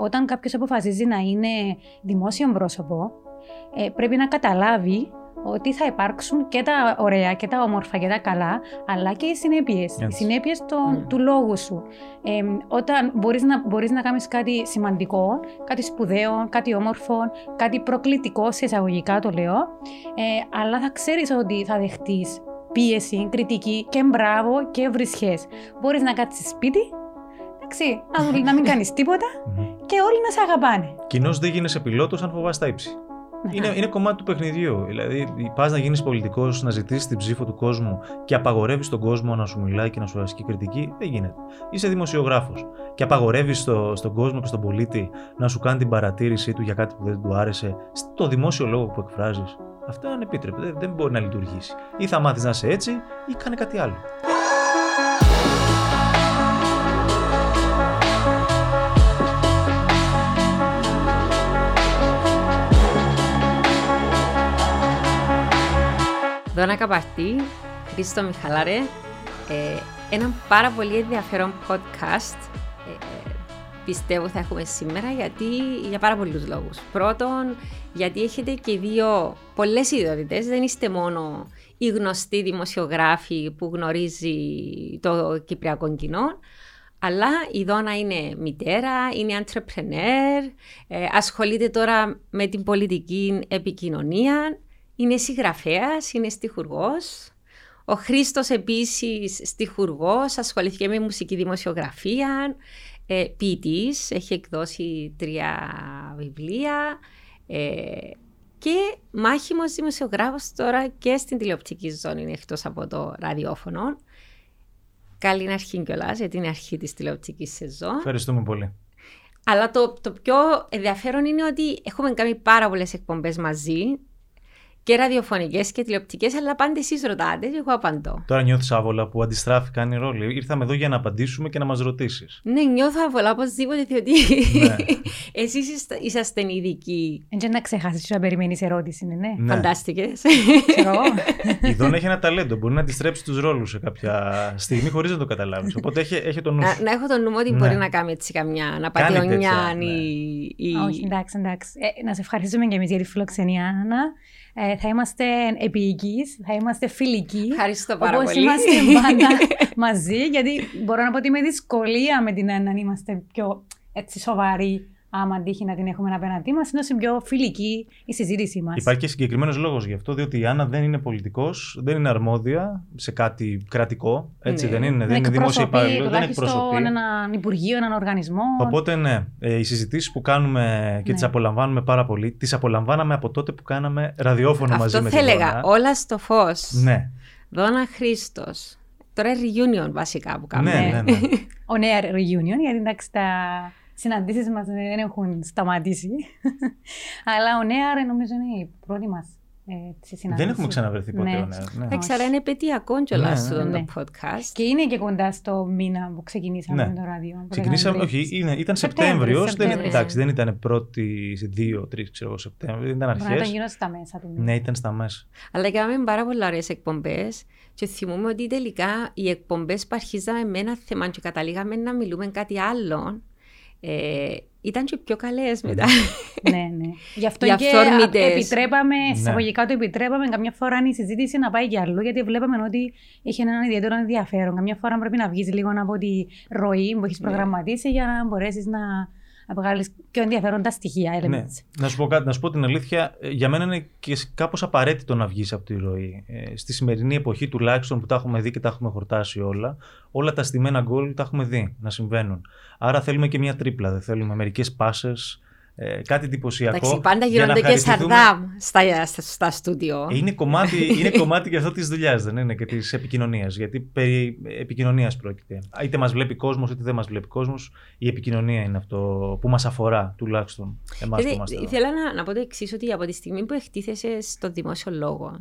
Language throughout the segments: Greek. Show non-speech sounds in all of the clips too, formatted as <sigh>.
όταν κάποιος αποφασίζει να είναι δημόσιο πρόσωπο, ε, πρέπει να καταλάβει ότι θα υπάρξουν και τα ωραία και τα όμορφα και τα καλά, αλλά και οι συνέπειες. Οι συνέπειες Ναι. του λόγου σου. Ε, όταν μπορείς να, μπορείς να κάνεις κάτι σημαντικό, κάτι σπουδαίο, κάτι όμορφο, κάτι προκλητικό, σε εισαγωγικά το λέω, ε, αλλά θα ξέρεις ότι θα δεχτείς πίεση, κριτική και μπράβο και βρισχές. Μπορείς να κάτσεις σπίτι, εντάξει, να, δουλ- να μην <laughs> κάνεις τίποτα Μμμ. Και όλοι να σε αγαπάνε. Κοινώς δεν γίνεσαι πιλότος αν φοβάσαι τα ύψη. Ναι. Είναι, είναι κομμάτι του παιχνιδιού. Δηλαδή, πας να γίνεις πολιτικός, να ζητήσεις την ψήφο του κόσμου και απαγορεύεις τον κόσμο να σου μιλάει και να σου ασκεί κριτική, δεν γίνεται. Είσαι δημοσιογράφος και απαγορεύεις στο, στον κόσμο και στον πολίτη να σου κάνει την παρατήρησή του για κάτι που δεν του άρεσε στο δημόσιο λόγο που εκφράζεις. Αυτό είναι ανεπίτρεπτο. Δεν, δεν μπορεί να λειτουργήσει. Ή θα μάθεις να είσαι έτσι, ή κάνε κάτι άλλο. Δώνα Καπαρτή, Χρήστο Μιχαλάρε, ε, ένα πάρα πολύ ενδιαφέρον podcast ε, ε, πιστεύω θα έχουμε σήμερα γιατί, για πάρα πολλούς λόγους. Πρώτον, γιατί έχετε και δύο πολλές ιδιότητες, δεν είστε μόνο οι γνωστοί δημοσιογράφοι που γνωρίζει το κυπριακό κοινό, αλλά η Δώνα είναι μητέρα, είναι entrepreneur, ε, ασχολείται τώρα με την πολιτική επικοινωνία, είναι συγγραφέας, είναι στιχουργός. Ο Χρήστος επίσης στιχουργός, ασχολήθηκε με μουσική δημοσιογραφία, ε, ποιητής, έχει εκδώσει τρία βιβλία ε, και μάχημος δημοσιογράφος τώρα και στην τηλεοπτική ζώνη εκτός από το ραδιόφωνο. Καλή αρχή κιόλας, γιατί είναι αρχή της τηλεοπτικής σεζόν. Ευχαριστούμε πολύ. Αλλά το, το πιο ενδιαφέρον είναι ότι έχουμε κάνει πάρα πολλές εκπομπές μαζί και ραδιοφωνικές και τηλεοπτικές, αλλά πάντα εσείς ρωτάτε και εγώ απαντώ. Τώρα νιώθεις άβολα που αντιστράφηκαν οι ρόλοι. Ήρθαμε εδώ για να απαντήσουμε και να μας ρωτήσεις. Ναι, νιώθω αβολά οπωσδήποτε, διότι Ναι. <laughs> εσείς είσαστε ειδικοί. Δεν να ξεχάσεις να περιμένεις ερώτηση, ναι. ναι. Ναι. Φαντάστηκες. Ξέρω εγώ. <laughs> Η Δόνα έχει ένα ταλέντο. Μπορεί να αντιστρέψει τους ρόλους σε κάποια στιγμή χωρίς να το καταλάβεις. Οπότε έχει, έχει το νου. να, σου. να έχω το νου μου ότι Ναι. μπορεί να κάνει έτσι καμιά, να Κάνει πατεωνιά τέτοια, ναι. ή. ή- Όχι, εντάξει, εντάξει. Ε, να σε ευχαριστούμε και εμείς για τη φιλοξενία, Άννα. Ε, θα είμαστε επίοικείς, θα είμαστε φιλικοί. Ευχαριστώ πάρα Όπως πολύ. είμαστε πάντα <laughs> μαζί, γιατί μπορώ να πω ότι με δυσκολία με την Άννα είμαστε πιο έτσι σοβαροί, άμα τύχει να την έχουμε απέναντί μας, είναι πιο φιλική η συζήτησή μας. Υπάρχει και συγκεκριμένος λόγος γι' αυτό, διότι η Άννα δεν είναι πολιτικός, δεν είναι αρμόδια σε κάτι κρατικό. Έτσι Ναι. δεν είναι, δεν είναι δημόσια υπάλληλο, δεν εκπροσωπεί. τουλάχιστον έναν υπουργείο, έναν οργανισμό. Οπότε ναι, ε, οι συζητήσεις που κάνουμε και Ναι. τις απολαμβάνουμε πάρα πολύ, τις απολαμβάναμε από τότε που κάναμε ραδιόφωνο μαζί Αυτό με θα την έλεγα. Δόνα. Όλα στο φως. Ναι, Δώνα Χρήστος. Τώρα reunion βασικά που κάνουμε. ναι, ναι, ναι. Ο Air Reunion, γιατί εντάξει τα συναντήσεις μας δεν έχουν σταματήσει. <laughs> Αλλά ο Air νομίζω είναι η πρώτη μας ε, έτσι, συνάντηση. δεν έχουμε ξαναβρεθεί ποτέ. Ναι. Ναι. Ναι. Εντάξει, άρα είναι επαιτειακό κιόλας Ναι, αυτό ναι. το podcast. Και είναι και κοντά στο μήνα που ξεκινήσαμε Ναι. με το ράδιο. Ξεκινήσαμε, όχι, είναι, ήταν Σεπτέμβριος, Σεπτέμβριος. Δεν, Σεπτέμβριος. εντάξει, δεν ήταν πρώτη, δύο, τρεις, ξέρω εγώ, Σεπτέμβριο. Ήταν Μπορεί να ήταν αρχέ. γύρω στα μέσα του μήνα. Ναι, ήταν στα μέσα. Αλλά κάναμε πάρα πολλά ωραίες εκπομπές. Και θυμούμε ότι τελικά οι εκπομπές που αρχίζαμε με ένα θέμα και καταλήγαμε να μιλούμε κάτι άλλο. Ε, ήταν και πιο καλές μετά. ναι, ναι. Γι' αυτό Για και αυθόρμητες. επιτρέπαμε, Ναι. εισαγωγικά το επιτρέπαμε καμιά φορά η συζήτηση να πάει για αλλού, γιατί βλέπαμε ότι είχε έναν ιδιαίτερο ενδιαφέρον. Καμιά φορά πρέπει να βγεις λίγο από τη ροή που έχεις Ναι. προγραμματίσει για να μπορέσεις να βγάλεις πιο ενδιαφέροντα στοιχεία. Ναι. elements. Να σου πω κάτι, να σου πω την αλήθεια, ε, για μένα είναι και κάπως απαραίτητο να βγεις από τη ροή. Ε, στη σημερινή εποχή τουλάχιστον που τα έχουμε δει και τα έχουμε χορτάσει όλα, όλα τα στημένα γκολ τα έχουμε δει να συμβαίνουν. Άρα θέλουμε και μια τρίπλα, δεν θέλουμε μερικές πάσες, ε, κάτι εντυπωσιακό. Εντάξει, πάντα για να γίνονται και χαριτηθούμε. σαρδάμ στα, στα, στα στούντιο. Ε, Είναι κομμάτι, είναι κομμάτι και αυτό της δουλειάς, δεν είναι και της επικοινωνίας. Γιατί περί επικοινωνίας πρόκειται. Είτε μας βλέπει κόσμος, είτε δεν μας βλέπει κόσμος. Η επικοινωνία είναι αυτό που μας αφορά, τουλάχιστον εμάς που Δηλαδή, είμαστε εδώ. ήθελα να, να πω το εξής, ότι από τη στιγμή που εκτίθεσαι στο δημόσιο λόγο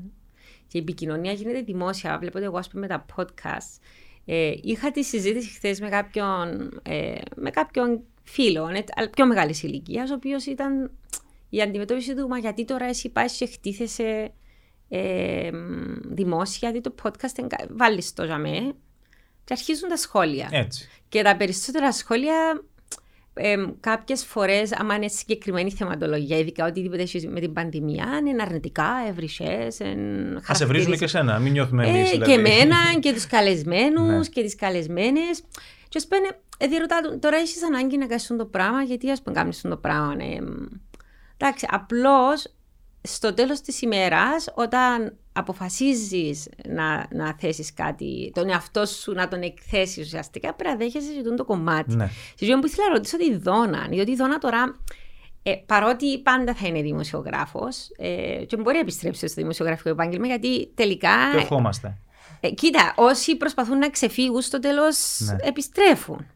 και η επικοινωνία γίνεται δημόσια, βλέπω ότι εγώ ας πούμε τα podcast, ε, είχα τη συζήτηση χθες με κάποιον, ε, με κάποιον φίλο, ε, αλλά πιο μεγάλης ηλικίας, ο οποίος ήταν η αντιμετώπιση του, μα γιατί τώρα εσύ πάεις και εκτίθεσαι ε, δημόσια, γιατί το podcast βάλεις το για μέ, και αρχίζουν τα σχόλια. Έτσι. Και τα περισσότερα σχόλια ε, κάποιες φορές, άμα είναι συγκεκριμένη θεματολογία, ειδικά οτιδήποτε έχει με την πανδημία, είναι αρνητικά, ευρυσέ. Α σε βρίζουν και εσένα, μην νιώθουμε εμείς. Ε, δηλαδή. Και εμένα και τους <laughs> καλεσμένους Ναι. και τις καλεσμένες. Και α πούμε, ε, διερωτά, τώρα έχεις ανάγκη να κάνεις το πράγμα, γιατί ας πούμε κάνεις το πράγμα. Ε, μ, εντάξει, απλώς στο τέλος της ημέρας, όταν αποφασίζεις να, να θέσεις κάτι, τον εαυτό σου να τον εκθέσεις ουσιαστικά, πρέπει να δέχεσαι και το κομμάτι. Ναι. Στη που ήθελα να ρωτήσω τη Δόνα, διότι η Δόνα τώρα, ε, παρότι πάντα θα είναι δημοσιογράφος, ε, και μπορεί να επιστρέψει στο δημοσιογραφικό επάγγελμα, γιατί τελικά. Και ερχόμαστε. Ε, κοίτα, όσοι προσπαθούν να ξεφύγουν στο τέλος Ναι. επιστρέφουν.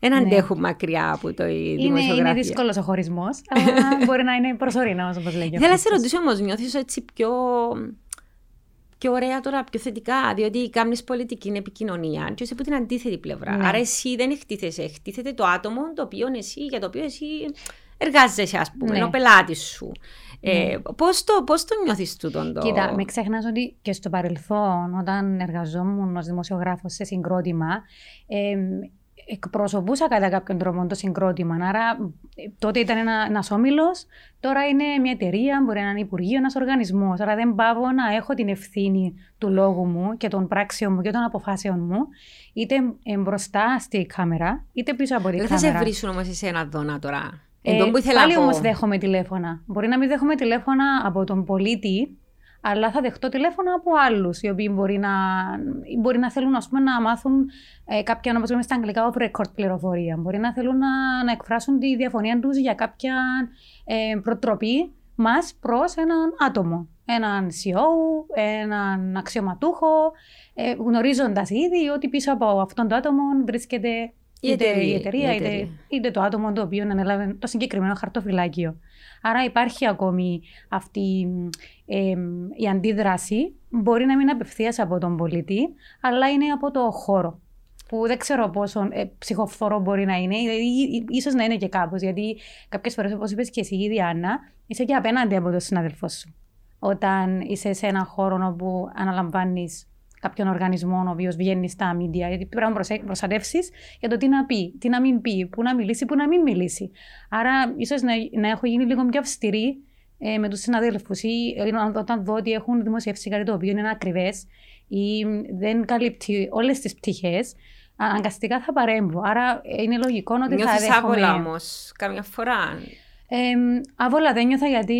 Δεν Ναι. αντέχουν μακριά από το η Είναι, δημοσιογραφία. είναι δύσκολος ο χωρισμός, <laughs> αλλά μπορεί να είναι προσωρινός, όπως λέγει. ο Θέλω να σε Χρήστος. ρωτήσω όμως, νιώθεις έτσι πιο, πιο ωραία τώρα, πιο θετικά, διότι κάνει πολιτική επικοινωνία και είσαι από την αντίθετη πλευρά. Ναι. Άρα εσύ δεν εκτίθεσαι, εκτίθεται το άτομο το οποίο εσύ, για το οποίο εσύ εργάζεσαι, ας πούμε, Ναι. ο πελάτης σου. Ε, πώς, το, πώς το νιώθεις τούτον το... Κοίτα, με ξεχνάς ότι και στο παρελθόν, όταν εργαζόμουν ως δημοσιογράφος σε συγκρότημα, ε, εκπροσωπούσα κατά κάποιον τρόπο το συγκρότημα. Άρα ε, τότε ήταν ένα ένας όμιλος, τώρα είναι μια εταιρεία, μπορεί να είναι υπουργείο, ένας οργανισμός. Άρα δεν πάω να έχω την ευθύνη του λόγου μου και των πράξεων μου και των αποφάσεων μου, είτε ε, μπροστά στη κάμερα, είτε πίσω από τη Δεν θα κάμερα. σε βρίσουν όμως εσένα δώνα τώρα. Ε, Εν τω που ήθελα πάλι να πω. όμως δέχομαι τηλέφωνα. Μπορεί να μην δέχομαι τηλέφωνα από τον πολίτη, αλλά θα δεχτώ τηλέφωνα από άλλους, οι οποίοι μπορεί να, μπορεί να θέλουν ας πούμε, να μάθουν ε, κάποια, όπως λέμε στα αγγλικά, off record πληροφορία. Μπορεί να θέλουν να, να εκφράσουν τη διαφωνία τους για κάποια ε, προτροπή μας προς έναν άτομο. Έναν CEO, έναν αξιωματούχο, ε, γνωρίζοντας ήδη ότι πίσω από αυτόν το άτομο βρίσκεται Η είτε εταιρεία, η εταιρεία, η είτε, εταιρεία. είτε το άτομο το οποίο ανέλαβε το συγκεκριμένο χαρτοφυλάκιο. Άρα υπάρχει ακόμη αυτή ε, η αντίδραση. Μπορεί να μην είναι απευθείας από τον πολίτη, αλλά είναι από το χώρο. Που δεν ξέρω πόσο ε, ψυχοφθόρο μπορεί να είναι, ή, ή- ίσως να είναι και κάπως, γιατί κάποιες φορές, όπως είπες και εσύ η Διάννα, είσαι και απέναντι από τον συναδελφό σου. Όταν είσαι σε έναν χώρο όπου αναλαμβάνεις κάποιον οργανισμό ο οποίος βγαίνει στα media, γιατί πρέπει να προσε- προστατεύσεις για το τι να πει, τι να μην πει, πού να μιλήσει, πού να μην μιλήσει. Άρα, ίσως να, να έχω γίνει λίγο πιο αυστηρή ε, με τους συναδέλφους ή ε, όταν δω ότι έχουν δημοσιεύσει κάτι το οποίο είναι ακριβές ή δεν καλύπτει όλες τις πτυχές, αναγκαστικά θα παρέμβω. Άρα, ε, είναι λογικό ότι θα Νιώθεις δέχομαι... άβολα όμως καμιά φορά. Ε, άβολα δεν νιώθα γιατί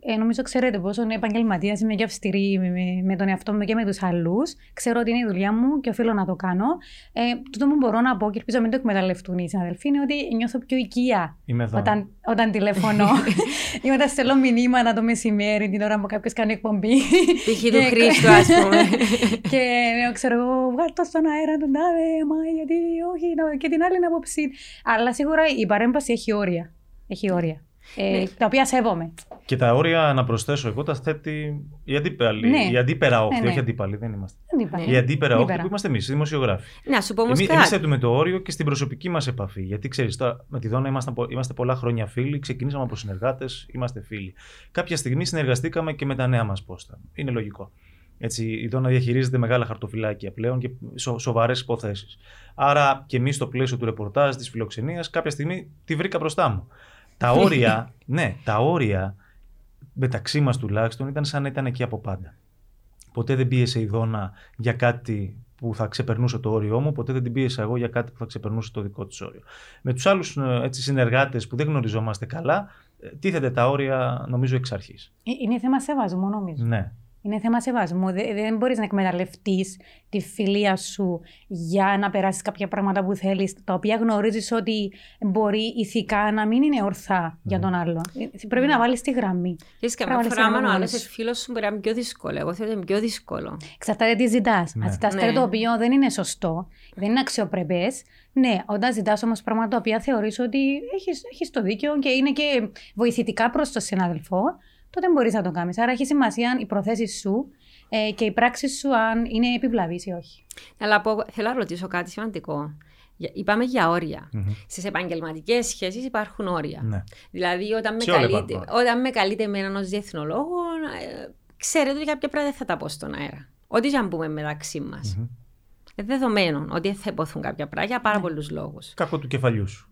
ε, νομίζω ξέρετε πόσο είναι επαγγελματίας είμαι και αυστηρή με, με, με τον εαυτό μου και με τους άλλους. Ξέρω ότι είναι η δουλειά μου και οφείλω να το κάνω. Ε, τούτο που μπορώ να πω και ελπίζω να μην το εκμεταλλευτούν οι συναδελφοί είναι ότι νιώθω πιο οικία Είμαι εδώ. όταν, όταν τηλεφωνώ <laughs> ή όταν στέλνω μηνύματα το μεσημέρι την ώρα που κάποιος κάνει εκπομπή. Π.χ. του Και- Χρήστου, ας πούμε. <laughs> και λέω, ξέρω εγώ, βγάλω το στον αέρα τον τάδε, μα γιατί όχι, να- και την άλλη άποψη. Αλλά σίγουρα η παρέμβαση έχει όρια. Έχει όρια. Ε, Ναι. Τα οποία σέβομαι. Και τα όρια, να προσθέσω εγώ, τα θέτει η αντίπαλη. Ναι. Η αντίπερα όχθη, Ναι, ναι. όχι αντίπαλη, δεν είμαστε. Δεν είπα. Η αντίπερα όχθη Αντίπερα. που είμαστε εμείς, οι δημοσιογράφοι. Να σου πω όμως Εμείς κάτι. θέτουμε το όριο και στην προσωπική μας επαφή. Γιατί ξέρεις, τώρα με τη Δόνα είμαστε, είμαστε πολλά χρόνια φίλοι, ξεκινήσαμε από συνεργάτες, είμαστε φίλοι. Κάποια στιγμή συνεργαστήκαμε και με τα νέα μας πόστα. Είναι λογικό. Έτσι, η Δόνα διαχειρίζεται μεγάλα χαρτοφυλάκια πλέον και σο, σοβαρές υποθέσεις. Άρα και εμείς στο πλαίσιο του ρεπορτάζ, της φιλοξενίας, κάποια στιγμή τη βρήκα μπροστά μου. Τα όρια, <laughs> ναι, τα όρια μεταξύ μας τουλάχιστον ήταν σαν να ήταν εκεί από πάντα. Ποτέ δεν πίεσε η Δόνα για κάτι που θα ξεπερνούσε το όριό μου, ποτέ δεν την πίεσα εγώ για κάτι που θα ξεπερνούσε το δικό της όριο. Με τους άλλους συνεργάτες που δεν γνωριζόμαστε καλά, ε, τίθεται τα όρια νομίζω εξ αρχής. Ε, Είναι θέμα σεβασμού, νομίζω. Ναι. Είναι θέμα σεβασμού. Δεν, δεν μπορείς να εκμεταλλευτείς τη φιλία σου για να περάσεις κάποια πράγματα που θέλεις, τα οποία γνωρίζεις ότι μπορεί ηθικά να μην είναι ορθά για τον άλλον. Ε, Πρέπει να βάλεις τη γραμμή. Ξέρεις, καμιά Πρέπει να φορά, βάλεις άμα ο ένα άλλος μόνος. είναι φίλος σου, μπορεί να είναι πιο δύσκολο. Εγώ θεωρώ ότι είναι πιο δύσκολο. Εξαρτάται τι ζητάς. Ναι. Αν ζητάς Ναι. κάτι το οποίο δεν είναι σωστό, δεν είναι αξιοπρεπές, ναι. Όταν ζητάς όμως πράγματα τα οποία θεωρείς ότι έχεις το δίκιο και είναι και βοηθητικά προς τον συνάδελφο, τότε μπορείς να το κάνεις. Άρα έχει σημασία οι προθέσεις σου ε, και οι πράξεις σου αν είναι επιβλαβείς ή όχι. Αλλά πω, θέλω να ρωτήσω κάτι σημαντικό. Για- Είπαμε για όρια. Μμμ. Στις επαγγελματικές σχέσεις υπάρχουν όρια. ναι. Δηλαδή, όταν με, Σε όλα καλείτε, υπάρχουν όταν με καλείτε με έναν ως διεθνολόγο, ε, ξέρετε ότι κάποια πράγματα δεν θα τα πω στον αέρα. Ό,τι και αν πούμε μεταξύ μας. Μμμ. Ε, δεδομένων ότι δεν θα υποθούν κάποια πράγματα για πάρα πολλούς λόγους. Κακό του κεφαλιού σου.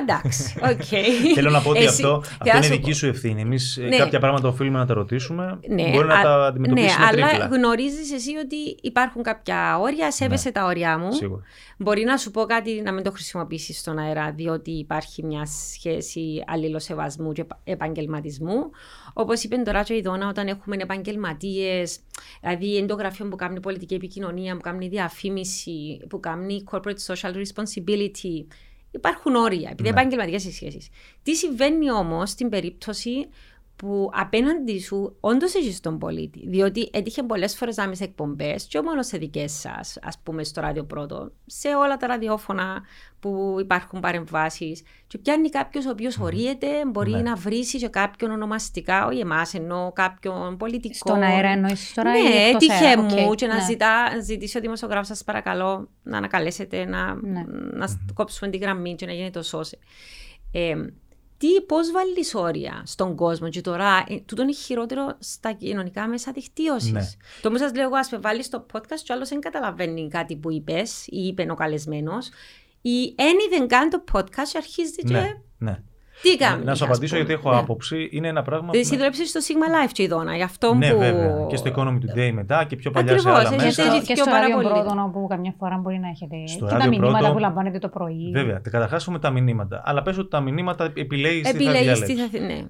Εντάξει, οκ. <laughs> Θέλω να πω ότι Εσύ- αυτό, θέλω αυτό να είναι σου δική πω- σου ευθύνη. Εμείς Ναι. κάποια πράγματα οφείλουμε να τα ρωτήσουμε. Ναι, Μπορεί να α- τα αντιμετωπίσουμε ναι, αλλά τρίπλα. γνωρίζεις εσύ ότι υπάρχουν κάποια όρια, σέβεσαι τα όρια μου. Σίγουρα. Μπορεί να σου πω κάτι να μην το χρησιμοποιήσεις στον αέρα, διότι υπάρχει μια σχέση αλληλοσεβασμού και επα- επαγγελματισμού. Όπως είπε τώρα και η Δόνα, όταν έχουμε επαγγελματίες, δηλαδή ένα γραφείο που κάνει πολιτική επικοινωνία, που κάνει διαφήμιση, που κάνει corporate social responsibility, υπάρχουν όρια, επειδή Ναι. επαγγελματικές σχέσεις. Τι συμβαίνει όμως στην περίπτωση που απέναντι σου όντως έχεις τον πολίτη. Διότι έτυχε πολλές φορές να είμαι σε εκπομπές, και μόνο σε δικές σας, ας πούμε στο ράδιο πρώτο, σε όλα τα ραδιόφωνα που υπάρχουν παρεμβάσεις. Και πιάνει κάποιος ο οποίος ωρύεται, μπορεί Ναι. να βρίσει και κάποιον ονομαστικά, όχι εμάς, ενώ κάποιον πολιτικό. Στον αέρα εννοείς τώρα ή Ναι, εκτός έτυχε αέρα. μου Οκ, και να ναι. ζητά, να ζητήσει ο δημοσιογράφος, σας παρακαλώ να ανακαλέσετε, να, Ναι. να κόψουμε τη γραμμή και να γίνει το σώσε. Ε, τι, πώς βάλεις όρια στον κόσμο και τώρα, ε, τούτο είναι χειρότερο στα κοινωνικά μέσα δικτύωσης. Ναι. Το μου σας λέω εγώ, ας με βάλεις στο podcast και ο άλλος δεν καταλαβαίνει κάτι που είπες ή είπε ο καλεσμένος ή δεν είδε καν το podcast και αρχίζει και Ναι, ναι. Τι κάνει. Να σου ας απαντήσω πούμε. γιατί έχω Ναι. άποψη. Είναι ένα πράγμα. Δηλαδή, που- εσύ δουλέψεις στο Sigma Life και η Δόνα, γι' αυτό Ναι, που... βέβαια. Και στο Economy Today μετά και πιο παλιά σε Ακριβώς, άλλα έχετε μέσα. ζητήσει Και πιο στο πάρα ράδιο πολύ. πρώτον, όπου καμιά φορά μπορεί να έχετε Στο και τα ράδιο μηνύματα πρώτο- που λαμβάνετε το πρωί. Βέβαια. Καταρχάς έχουμε τα μηνύματα. Αλλά πες ότι τα μηνύματα επιλέγεις τι θα Επιλέγεις τι διαλέξεις. θα... Ναι.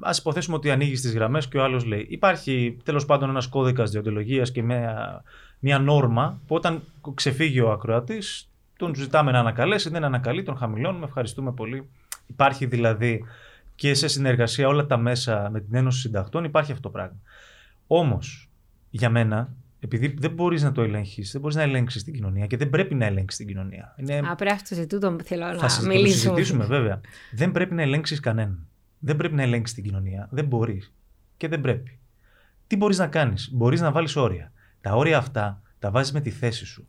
Α υποθέσουμε ότι ανοίγεις τις γραμμές και ο άλλος λέει. Υπάρχει τέλος πάντων ένας κώδικας διοντολογίας και μια, μια νόρμα που όταν ξεφύγει ο ακροατής, τον ζητάμε να ανακαλέσει, δεν ανακαλεί, τον χαμηλώνουμε. Ευχαριστούμε πολύ. Υπάρχει δηλαδή και σε συνεργασία όλα τα μέσα με την Ένωση Συντακτών υπάρχει αυτό το πράγμα. Όμως, για μένα, επειδή δεν μπορείς να το ελέγχεις, δεν μπορείς να ελέγξεις την κοινωνία και δεν πρέπει να ελέγξεις την κοινωνία. Είναι Α, πρέπει αυτό σε τούτο θέλω θα να συ- θα το μιλήσω. συζητήσουμε βέβαια. Δεν πρέπει να ελέγξεις κανέναν. Δεν πρέπει να ελέγξεις την κοινωνία. Δεν μπορείς. Και δεν πρέπει. Τι μπορείς να κάνεις, Μπορείς να βάλεις όρια. Τα όρια αυτά τα βάζεις με τη θέση σου.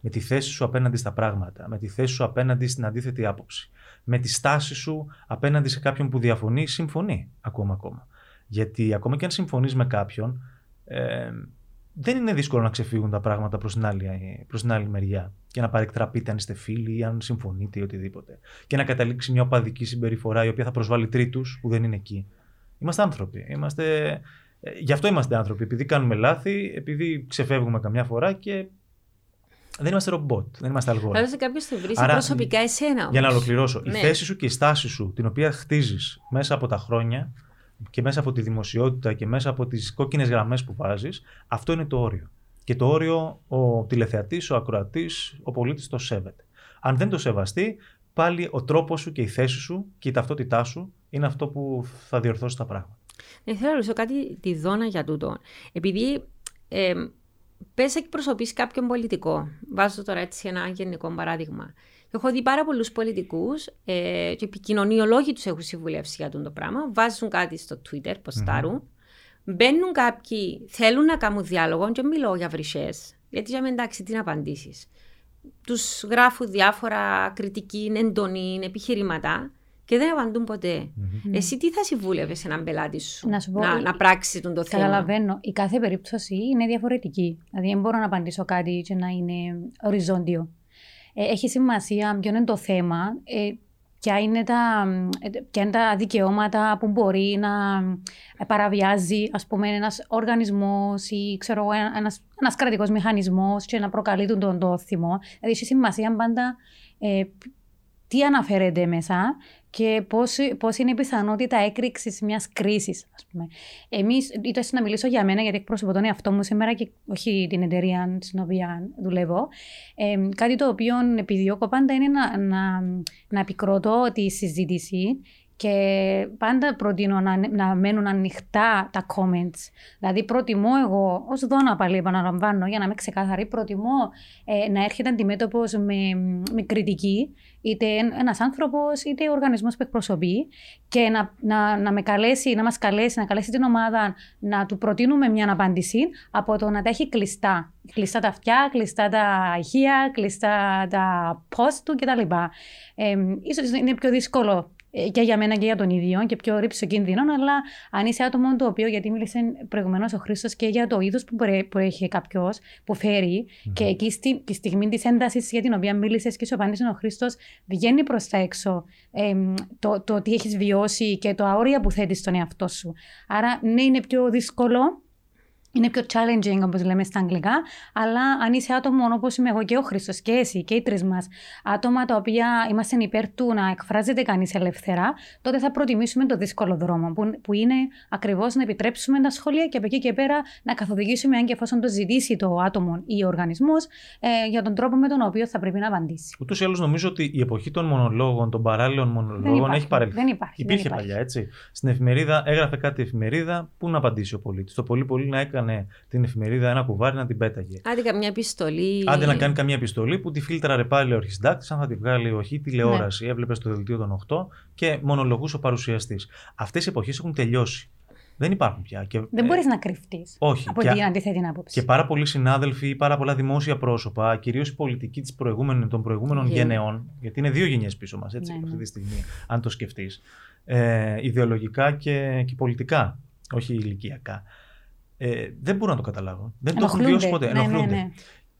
Με τη θέση σου απέναντι στα πράγματα. Με τη θέση σου απέναντι στην αντίθετη άποψη. Με τη στάση σου απέναντι σε κάποιον που διαφωνεί ή συμφωνεί ακόμα ακόμα. Γιατί ακόμα και αν συμφωνείς με κάποιον, ε, δεν είναι δύσκολο να ξεφύγουν τα πράγματα προς την, άλλη- προς την άλλη μεριά και να παρεκτραπείτε αν είστε φίλοι ή αν συμφωνείτε ή οτιδήποτε. Και να καταλήξει μια οπαδική συμπεριφορά η οποία θα προσβάλλει τρίτους που δεν είναι εκεί. Είμαστε άνθρωποι. Είμαστε... ε, Γι' αυτό είμαστε άνθρωποι. Επειδή κάνουμε λάθη, επειδή ξεφεύγουμε καμιά φορά και δεν είμαστε ρομπότ, δεν είμαστε αλγόρι. Αλλά σε κάποιο θα βρει Άρα, προσωπικά εσένα. Για να όμως. ολοκληρώσω. Η Ναι. θέση σου και η στάση σου, την οποία χτίζεις μέσα από τα χρόνια και μέσα από τη δημοσιότητα και μέσα από τις κόκκινες γραμμές που βάζεις, αυτό είναι το όριο. Και το όριο ο τηλεθεατής, ο ακροατής, ο πολίτης το σέβεται. Αν δεν το σεβαστεί, πάλι ο τρόπος σου και η θέση σου και η ταυτότητά σου είναι αυτό που θα διορθώσει τα πράγματα. Ναι, θέλω να ρωτήσω κάτι τη δόνα για τούτο. Επειδή ε, πες εκπροσωπείς κάποιον πολιτικό. Βάζω τώρα έτσι ένα γενικό παράδειγμα. Έχω δει πάρα πολλούς πολιτικούς ε, και επικοινωνιολόγοι τους έχουν συμβουλεύσει για αυτό το πράγμα. Βάζουν κάτι στο Twitter, ποστάρουν. Μπαίνουν κάποιοι, θέλουν να κάνουν διάλογο και μιλώ για βρυσές. Γιατί για μένα εντάξει, τι να απαντήσεις. Τους γράφουν διάφορα κριτική, εντονή, επιχειρήματα και δεν απαντούν ποτέ. Εσύ τι θα συμβούλευες έναν πελάτη σου Να σου πω, να, η- να πράξει τον το θέμα; Καταλαβαίνω. Η κάθε περίπτωση είναι διαφορετική. Δηλαδή, δεν μπορώ να απαντήσω κάτι και να είναι οριζόντιο. Ε, έχει σημασία ποιο είναι το θέμα, ε, ποια, είναι τα, ε, ποια είναι τα δικαιώματα που μπορεί να ε, παραβιάζει, ας πούμε, ένας οργανισμός ή, ξέρω, εγώ, ένας, ένας κρατικός μηχανισμός και να προκαλεί τον, τον, το θυμό. Δηλαδή, έχει σημασία πάντα ε, τι αναφέρεται μέσα και πώς, πώς είναι η πιθανότητα έκρηξης μιας κρίσης, ας πούμε. Εμείς, είτε να μιλήσω για μένα, γιατί εκπροσωπώ τον εαυτό μου σήμερα και όχι την εταιρεία στην οποία δουλεύω, ε, κάτι το οποίο επιδιώκω πάντα είναι να, να, να επικροτώ τη συζήτηση και πάντα προτείνω να, να μένουν ανοιχτά τα comments. Δηλαδή προτιμώ εγώ, ως δώνα πάλι επαναλαμβάνω, για να είμαι ξεκάθαρη, προτιμώ ε, να έρχεται αντιμέτωπος με, με κριτική, είτε ένας άνθρωπος είτε ο οργανισμός που εκπροσωπεί και να, να, να με καλέσει, να μας καλέσει, να καλέσει την ομάδα να του προτείνουμε μια απάντηση από το να τα έχει κλειστά. Κλειστά τα αυτιά, κλειστά τα ηχεία, κλειστά τα post του κτλ. Ε, ίσως είναι πιο δύσκολο ε, και για μένα και για τον ίδιο και πιο ρήψο κίνδυνο, αλλά αν είσαι άτομο το οποίο, γιατί μίλησε προηγουμένως ο Χρήστος και για το είδος που, που έχει κάποιος, που φέρει, mm-hmm. και εκεί στη, τη στιγμή της έντασης για την οποία μίλησες και σου απάντησε ο Χρήστος, βγαίνει προς τα έξω ε, το, το τι έχεις βιώσει και το αόρια που θέτεις στον εαυτό σου. Άρα, ναι, είναι πιο δύσκολο είναι πιο challenging, όπως λέμε στα αγγλικά, αλλά αν είσαι άτομο όπως είμαι εγώ και ο Χρήστος και εσύ και οι τρεις μας, άτομα τα οποία είμαστε υπέρ του να εκφράζεται κανείς ελεύθερα, τότε θα προτιμήσουμε το δύσκολο δρόμο, που, που είναι ακριβώς να επιτρέψουμε τα σχόλια και από εκεί και πέρα να καθοδηγήσουμε, αν και εφόσον το ζητήσει το άτομο ή ο οργανισμός, ε, για τον τρόπο με τον οποίο θα πρέπει να απαντήσει. Ούτως ή άλλως, νομίζω ότι η εποχή των μονολόγων, των παράλληλων μονολόγων έχει παρέλθει. Δεν υπάρχει. Υπήρχε δεν υπάρχει. παλιά, έτσι. Στην εφημερίδα έγραφε κάτι εφημερίδα, πού να απαντήσει ο πολίτης. Το πολύ πολύ να έκανε έκανε την εφημερίδα ένα κουβάρι να την πέταγε. Άντε καμιά επιστολή. Άντε να κάνει καμιά επιστολή που τη φίλτραρε πάλι ο αρχισυντάκτης, αν θα τη βγάλει όχι, τηλεόραση. Ναι. Έβλεπε στο δελτίο των 8 και μονολογούσε ο παρουσιαστής. Αυτές οι εποχές έχουν τελειώσει. Δεν υπάρχουν πια. Και, δεν μπορείς ε, να κρυφτείς. Όχι. Από την αντίθετη άποψη. Και πάρα πολλοί συνάδελφοι ή πάρα πολλά δημόσια πρόσωπα, κυρίως οι πολιτικοί της προηγούμενων, των προηγούμενων γενεών, γιατί είναι δύο γενιές πίσω μας, έτσι, ναι, αυτή ναι. τη στιγμή, αν το σκεφτείς, ε, ιδεολογικά και, και πολιτικά, όχι ηλικιακά ε, δεν μπορούν να το καταλάβουν. Δεν το έχουν βιώσει ποτέ. Ναι, ναι, ναι.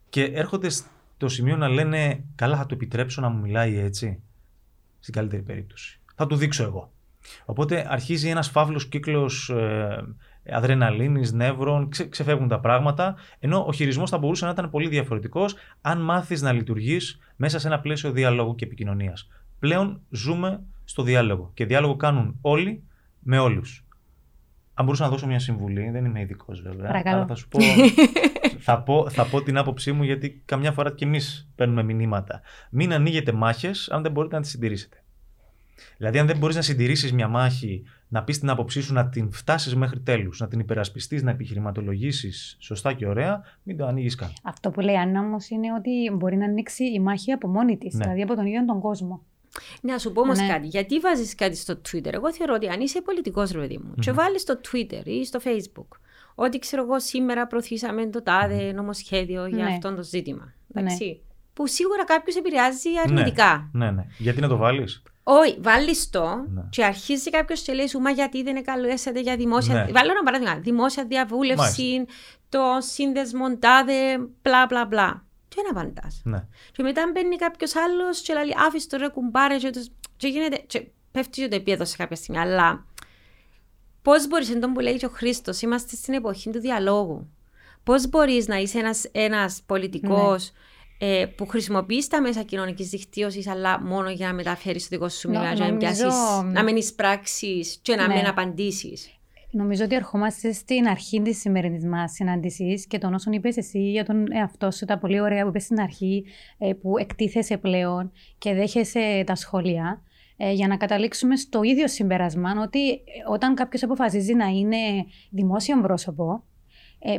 Και έρχονται στο σημείο να λένε, καλά θα του επιτρέψω να μου μιλάει έτσι. Στην καλύτερη περίπτωση. Θα του δείξω εγώ. Οπότε αρχίζει ένας φαύλος κύκλος ε, αδρεναλίνης, νεύρων, ξε, ξεφεύγουν τα πράγματα, ενώ ο χειρισμός θα μπορούσε να ήταν πολύ διαφορετικός αν μάθεις να λειτουργείς μέσα σε ένα πλαίσιο διαλόγου και επικοινωνίας. Πλέον ζούμε στο διάλογο και διάλογο κάνουν όλοι με όλους. Αν μπορούσα να δώσω μια συμβουλή, δεν είμαι ειδικός βέβαια. Παρακαλώ. Αλλά θα σου πω, <laughs> θα, πω, θα πω την άποψή μου γιατί καμιά φορά και εμείς παίρνουμε μηνύματα. Μην ανοίγετε μάχες αν δεν μπορείτε να τις συντηρήσετε. Δηλαδή, αν δεν μπορείς να συντηρήσεις μια μάχη, να πεις την άποψή σου, να την φτάσεις μέχρι τέλους, να την υπερασπιστείς, να επιχειρηματολογήσεις σωστά και ωραία, μην το ανοίγεις καν. Αυτό που λέει Άννα όμως είναι ότι μπορεί να ανοίξει η μάχη από μόνη της, ναι. δηλαδή από τον ίδιο τον κόσμο. Να σου πω όμως ναι. κάτι. Γιατί βάζεις κάτι στο Twitter; Εγώ θεωρώ ότι αν είσαι πολιτικός, ρε παιδί μου, mm-hmm. και βάλεις στο Twitter ή στο Facebook ότι ξέρω εγώ σήμερα προωθήσαμε το τάδε νομοσχέδιο για ναι. αυτό το ζήτημα. Ναι. Εντάξει, Που σίγουρα κάποιο επηρεάζει αρνητικά. Ναι, ναι, ναι. Γιατί να το βάλεις; Όχι, βάλεις το ναι. και αρχίζει κάποιος και λέει σου, Μα γιατί δεν εγκαλέσατε για δημόσια. Ναι. Βάλω ένα παράδειγμα. Δημόσια διαβούλευση, το σύνδεσμο τάδε, μπλα μπλα μπλα και να απαντάς. Ναι. Και μετά μπαίνει κάποιος άλλος και λέει άφησε το ρε κουμπάρε και, και γίνεται. Και πέφτει και το επίπεδο σε κάποια στιγμή. Αλλά πώς μπορείς, εν που λέει και ο Χρήστος, είμαστε στην εποχή του διαλόγου. Πώς μπορείς να είσαι ένα ένας πολιτικός ναι. ε, που χρησιμοποιείς τα μέσα κοινωνικής δικτύωσης, αλλά μόνο για να μεταφέρεις το δικό σου μήνυμα, να, νομίζω... να μην εισπράξεις και να ναι. μην απαντήσεις. Νομίζω ότι ερχόμαστε στην αρχή της σημερινής μας συνάντησης και των όσων είπες εσύ για τον εαυτό σου, τα πολύ ωραία που είπες στην αρχή, ε, που εκτίθεσαι πλέον και δέχεσαι τα σχόλια. Ε, για να καταλήξουμε στο ίδιο συμπέρασμα ότι ε, όταν κάποιος αποφασίζει να είναι δημόσιο πρόσωπο,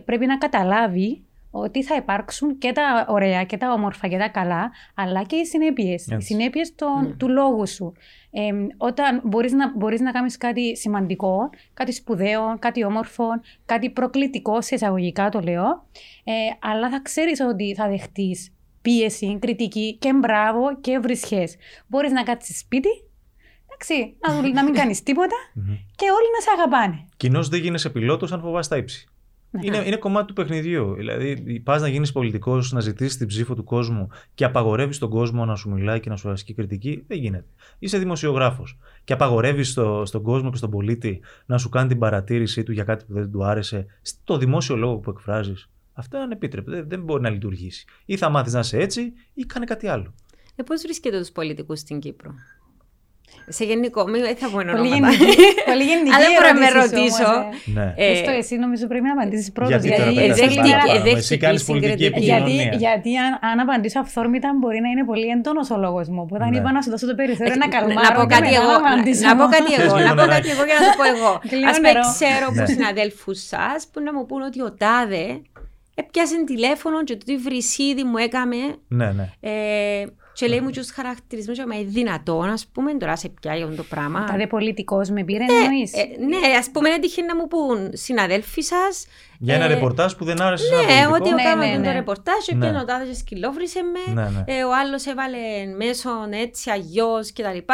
πρέπει να καταλάβει ότι θα υπάρξουν και τα ωραία και τα όμορφα και τα καλά, αλλά και οι συνέπειες. Οι συνέπειες ναι. του λόγου σου. Ε, όταν μπορείς να, μπορείς να κάνεις κάτι σημαντικό, κάτι σπουδαίο, κάτι όμορφο, κάτι προκλητικό, σε εισαγωγικά το λέω, ε, αλλά θα ξέρεις ότι θα δεχτείς πίεση, κριτική και μπράβο και βρισχές. Μπορείς να κάτσεις σπίτι, εντάξει, να, να μην <laughs> κάνεις τίποτα και όλοι να σε αγαπάνε. Κοινώς δεν γίνεσαι πιλότος αν φοβάσαι τα ύψη. Ναι. Είναι, είναι κομμάτι του παιχνιδιού. Δηλαδή, πας να γίνεις πολιτικός, να ζητήσεις την ψήφο του κόσμου και απαγορεύεις τον κόσμο να σου μιλάει και να σου ασκεί κριτική. Δεν γίνεται. Είσαι δημοσιογράφος και απαγορεύεις στο, στον κόσμο και στον πολίτη να σου κάνει την παρατήρησή του για κάτι που δεν του άρεσε στο δημόσιο λόγο που εκφράζεις. Αυτό είναι ανεπίτρεπτο. Δεν, δεν μπορεί να λειτουργήσει. Ή θα μάθεις να είσαι έτσι ή κάνε κάτι άλλο. Ε, Πώς βρίσκεται τους πολιτικούς στην Κύπρο; Σε γενικό, μην θα πω ένα Πολύ γενική, <laughs> πολύ γενική Αλλά μπορώ να με ρωτήσω. Ε. Ναι. Ε, εσύ νομίζω πρέπει να απαντήσεις πρώτα. Γιατί, γιατί, εσύ κάνεις πολιτική επικοινωνία. Γιατί, αν, αν απαντήσω αυθόρμητα μπορεί να είναι πολύ έντονος ο λόγος μου. Που δεν ναι. είπα να σου δώσω το περιθώριο να καλμάρω να πω κάτι εγώ, να πω κάτι εγώ, να πω κάτι εγώ για να το πω εγώ. <laughs> Ας πούμε ξέρω που ναι. συναδέλφους σας που να μου πούν ότι ο τάδε έπιασε τηλέφωνο και το τι βρυσίδι μου έκαμε. Ναι, ναι. Ε, και λέει μου τους χαρακτηρισμούς, μα είναι δυνατόν, ας πούμε, τώρα σε πιάει αυτό το πράγμα. Τα δε πολιτικός με πήρε, ναι, εννοείς; Ε, ναι, ας πούμε, έτυχε να μου πούν συναδέλφοι σας. Για ένα ε, ρεπορτάζ που δεν άρεσε ναι, ένα πολιτικό. ότι ναι, έκανα ναι, ναι. το ρεπορτάζ και ναι. ο σκυλόβρισε με, ναι, ναι. Ε, ο άλλος έβαλε μέσον έτσι, αλλιώς κτλ.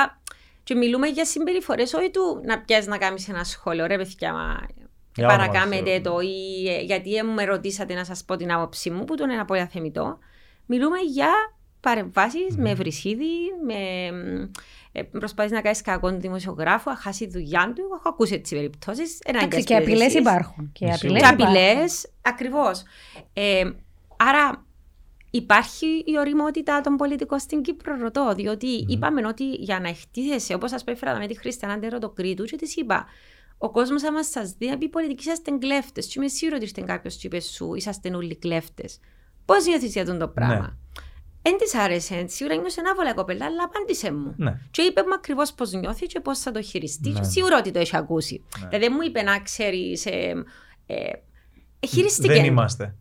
Και μιλούμε για συμπεριφορές, όχι του να πιάσεις να κάνεις ένα σχόλιο. Ρε, παιδιά, μα Για παρακάμετε όνομα το ή ε, γιατί ε, μου με ρωτήσατε να σας πω την άποψή μου, που τον είναι πολύ αθεμητό. Μιλούμε για παρεμβάσεις με βρυσίδι, με ε, προσπαθεί να κάνεις κακό τον δημοσιογράφο, να χάσει τη δουλειά του. Έχω ακούσει έτσι περιπτώσεις. Εντάξει, και απειλές υπάρχουν. Και Ναι, απειλές Και σίγουρα. υπάρχουν. απειλές, ακριβώς. Ε, άρα υπάρχει η οριμότητα των πολιτικών στην Κύπρο, ρωτώ. Διότι είπαμε ότι για να εκτίθεσαι, όπως σας πέφερα με τη Χριστιανά Ντεροτοκρίτου, και της είπα, ο κόσμος θα μα σας δει να πει πολιτικοί είσαστε κλέφτες. Και είμαι σίγουρη ότι ήρθε κάποιος και είπες σου, είσαστε όλοι κλέφτες. Πώς νιώθεις για αυτό το πράγμα; Ναι. Δεν της άρεσε, σίγουρα νιώσε άβολα η κοπέλα, αλλά απάντησε μου. Ναι. Και είπε μου ακριβώς πώς νιώθει και πώς θα το χειριστεί. Ναι. Και σίγουρα ότι το έχει ακούσει. Ναι. Δηλαδή δεν μου είπε να ξέρεις. Ε, ε, ε, χειριστήκε. Δεν είμαστε.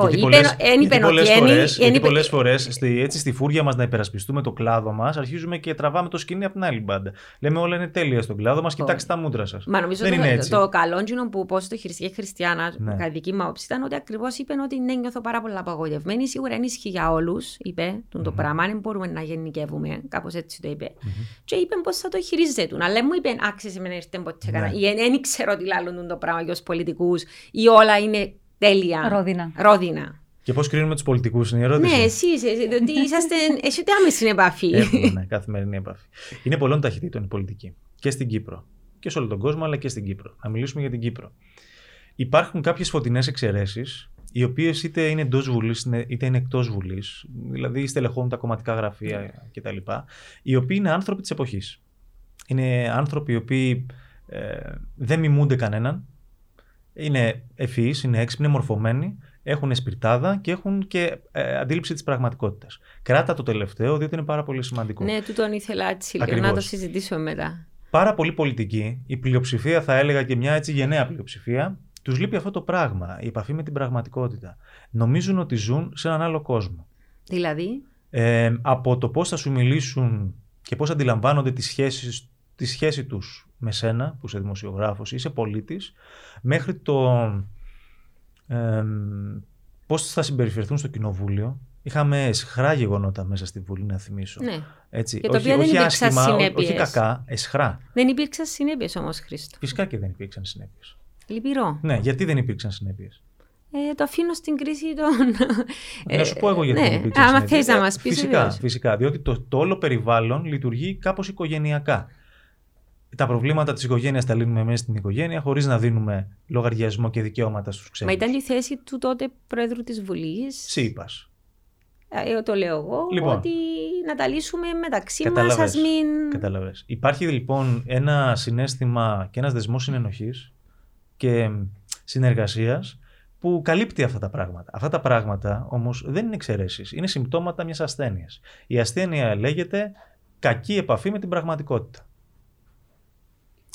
Όχι, Γιατί είπε- πολλές- εν γιατί είπε πολλές ότι εν- φορές- εν γιατί είπε- πολλές φορές στη, έτσι στη φούρια μας να υπερασπιστούμε το κλάδο μας αρχίζουμε και τραβάμε το σκηνή από την άλλη μπάντα. Λέμε όλα είναι τέλεια στον κλάδο μας, κοιτάξτε τα μούτρα σας. Μα νομίζω Δεν το, είναι έτσι. το καλό τζινο που πώς το χειριστήκε η Χριστιανά, Ναι. κατά δική μου άποψη, ήταν ότι ακριβώς είπε ότι ναι, νιώθω πάρα πολύ απαγοητευμένη. Σίγουρα δεν ισχύει για όλους, είπε τον το Μμμ. πράγμα. Δεν μπορούμε να γενικεύουμε, κάπως έτσι το είπε. Και είπε πώ θα το χειρίζεται. Αλλά δεν μου είπε, άξιζε με να έρθει ποτέ Ναι. κανένα. Ή δεν ξέρω τι λάλλον το πράγμα για τους πολιτικούς, ή όλα είναι τέλεια. Ρόδινα. Ρόδινα. Και πώς κρίνουμε τους πολιτικούς είναι η ερώτηση. Ναι, εσεί, διότι είσαστε, έχετε άμεση επαφή. Έχουμε ναι, καθημερινή επαφή. Είναι πολλών ταχυτήτων η πολιτική. Και στην Κύπρο. Και σε όλο τον κόσμο, αλλά και στην Κύπρο. Να μιλήσουμε για την Κύπρο. Υπάρχουν κάποιες φωτεινές εξαιρέσεις, οι οποίες είτε είναι εντός Βουλής είτε είναι εκτός Βουλής, δηλαδή στελεχώνουν τα κομματικά γραφεία κτλ. Οι οποίοι είναι άνθρωποι της εποχής. Είναι άνθρωποι οι οποίοι ε, δεν μιμούνται κανέναν, είναι ευφυείς, είναι έξυπνοι, μορφωμένοι, έχουν σπιρτάδα και έχουν και ε, αντίληψη της πραγματικότητας. Κράτα το τελευταίο, διότι είναι πάρα πολύ σημαντικό. ναι, τούτον ήθελα έτσι λίγο Ακριβώς. να το συζητήσουμε μετά. Πάρα πολύ πολιτική, η πλειοψηφία θα έλεγα και μια έτσι γενναία πλειοψηφία, τους λείπει αυτό το πράγμα, η επαφή με την πραγματικότητα. Νομίζουν ότι ζουν σε έναν άλλο κόσμο. Δηλαδή, Ε, από το πώς θα σου μιλήσουν και πώς αντιλαμβάνονται τις σχέσεις, τη σχέση τους με σένα, που είσαι δημοσιογράφος ή είσαι πολίτης, μέχρι το ε, πώς θα συμπεριφερθούν στο κοινοβούλιο. Είχαμε εσχρά γεγονότα μέσα στη Βουλή, να θυμίσω. ναι. Έτσι. Για τα όχι, οποία δεν όχι υπήρξαν άσχημα, ό- όχι συνέπειες. κακά, εσχρά. Δεν υπήρξαν συνέπειες όμως, Χρήστο. Φυσικά και δεν υπήρξαν συνέπειες. Λυπηρό. Ναι, γιατί δεν υπήρξαν συνέπειες; Ε, το αφήνω στην κρίση των. να σου πω εγώ γιατί ναι, δεν υπήρξαν Άμα συνέπειες. θες να Ε, μας πεις. Φυσικά, φυσικά. Διότι το, το όλο περιβάλλον λειτουργεί κάπως οικογενειακά. Τα προβλήματα της οικογένειας τα λύνουμε μέσα στην οικογένεια χωρίς να δίνουμε λογαριασμό και δικαιώματα στους Μα ξένους. ήταν η θέση του τότε Πρόεδρου της Βουλής. Σύπας. Ε, το λέω εγώ. Λοιπόν. ότι να τα λύσουμε μεταξύ μας. Καταλαβες. Α μην. Κατάλαβες. Υπάρχει λοιπόν ένα συνέστημα και ένας δεσμός συνενοχής και συνεργασίας που καλύπτει αυτά τα πράγματα. Αυτά τα πράγματα όμως δεν είναι εξαιρέσεις, είναι συμπτώματα μιας ασθένειας. Η ασθένεια λέγεται κακή επαφή με την πραγματικότητα.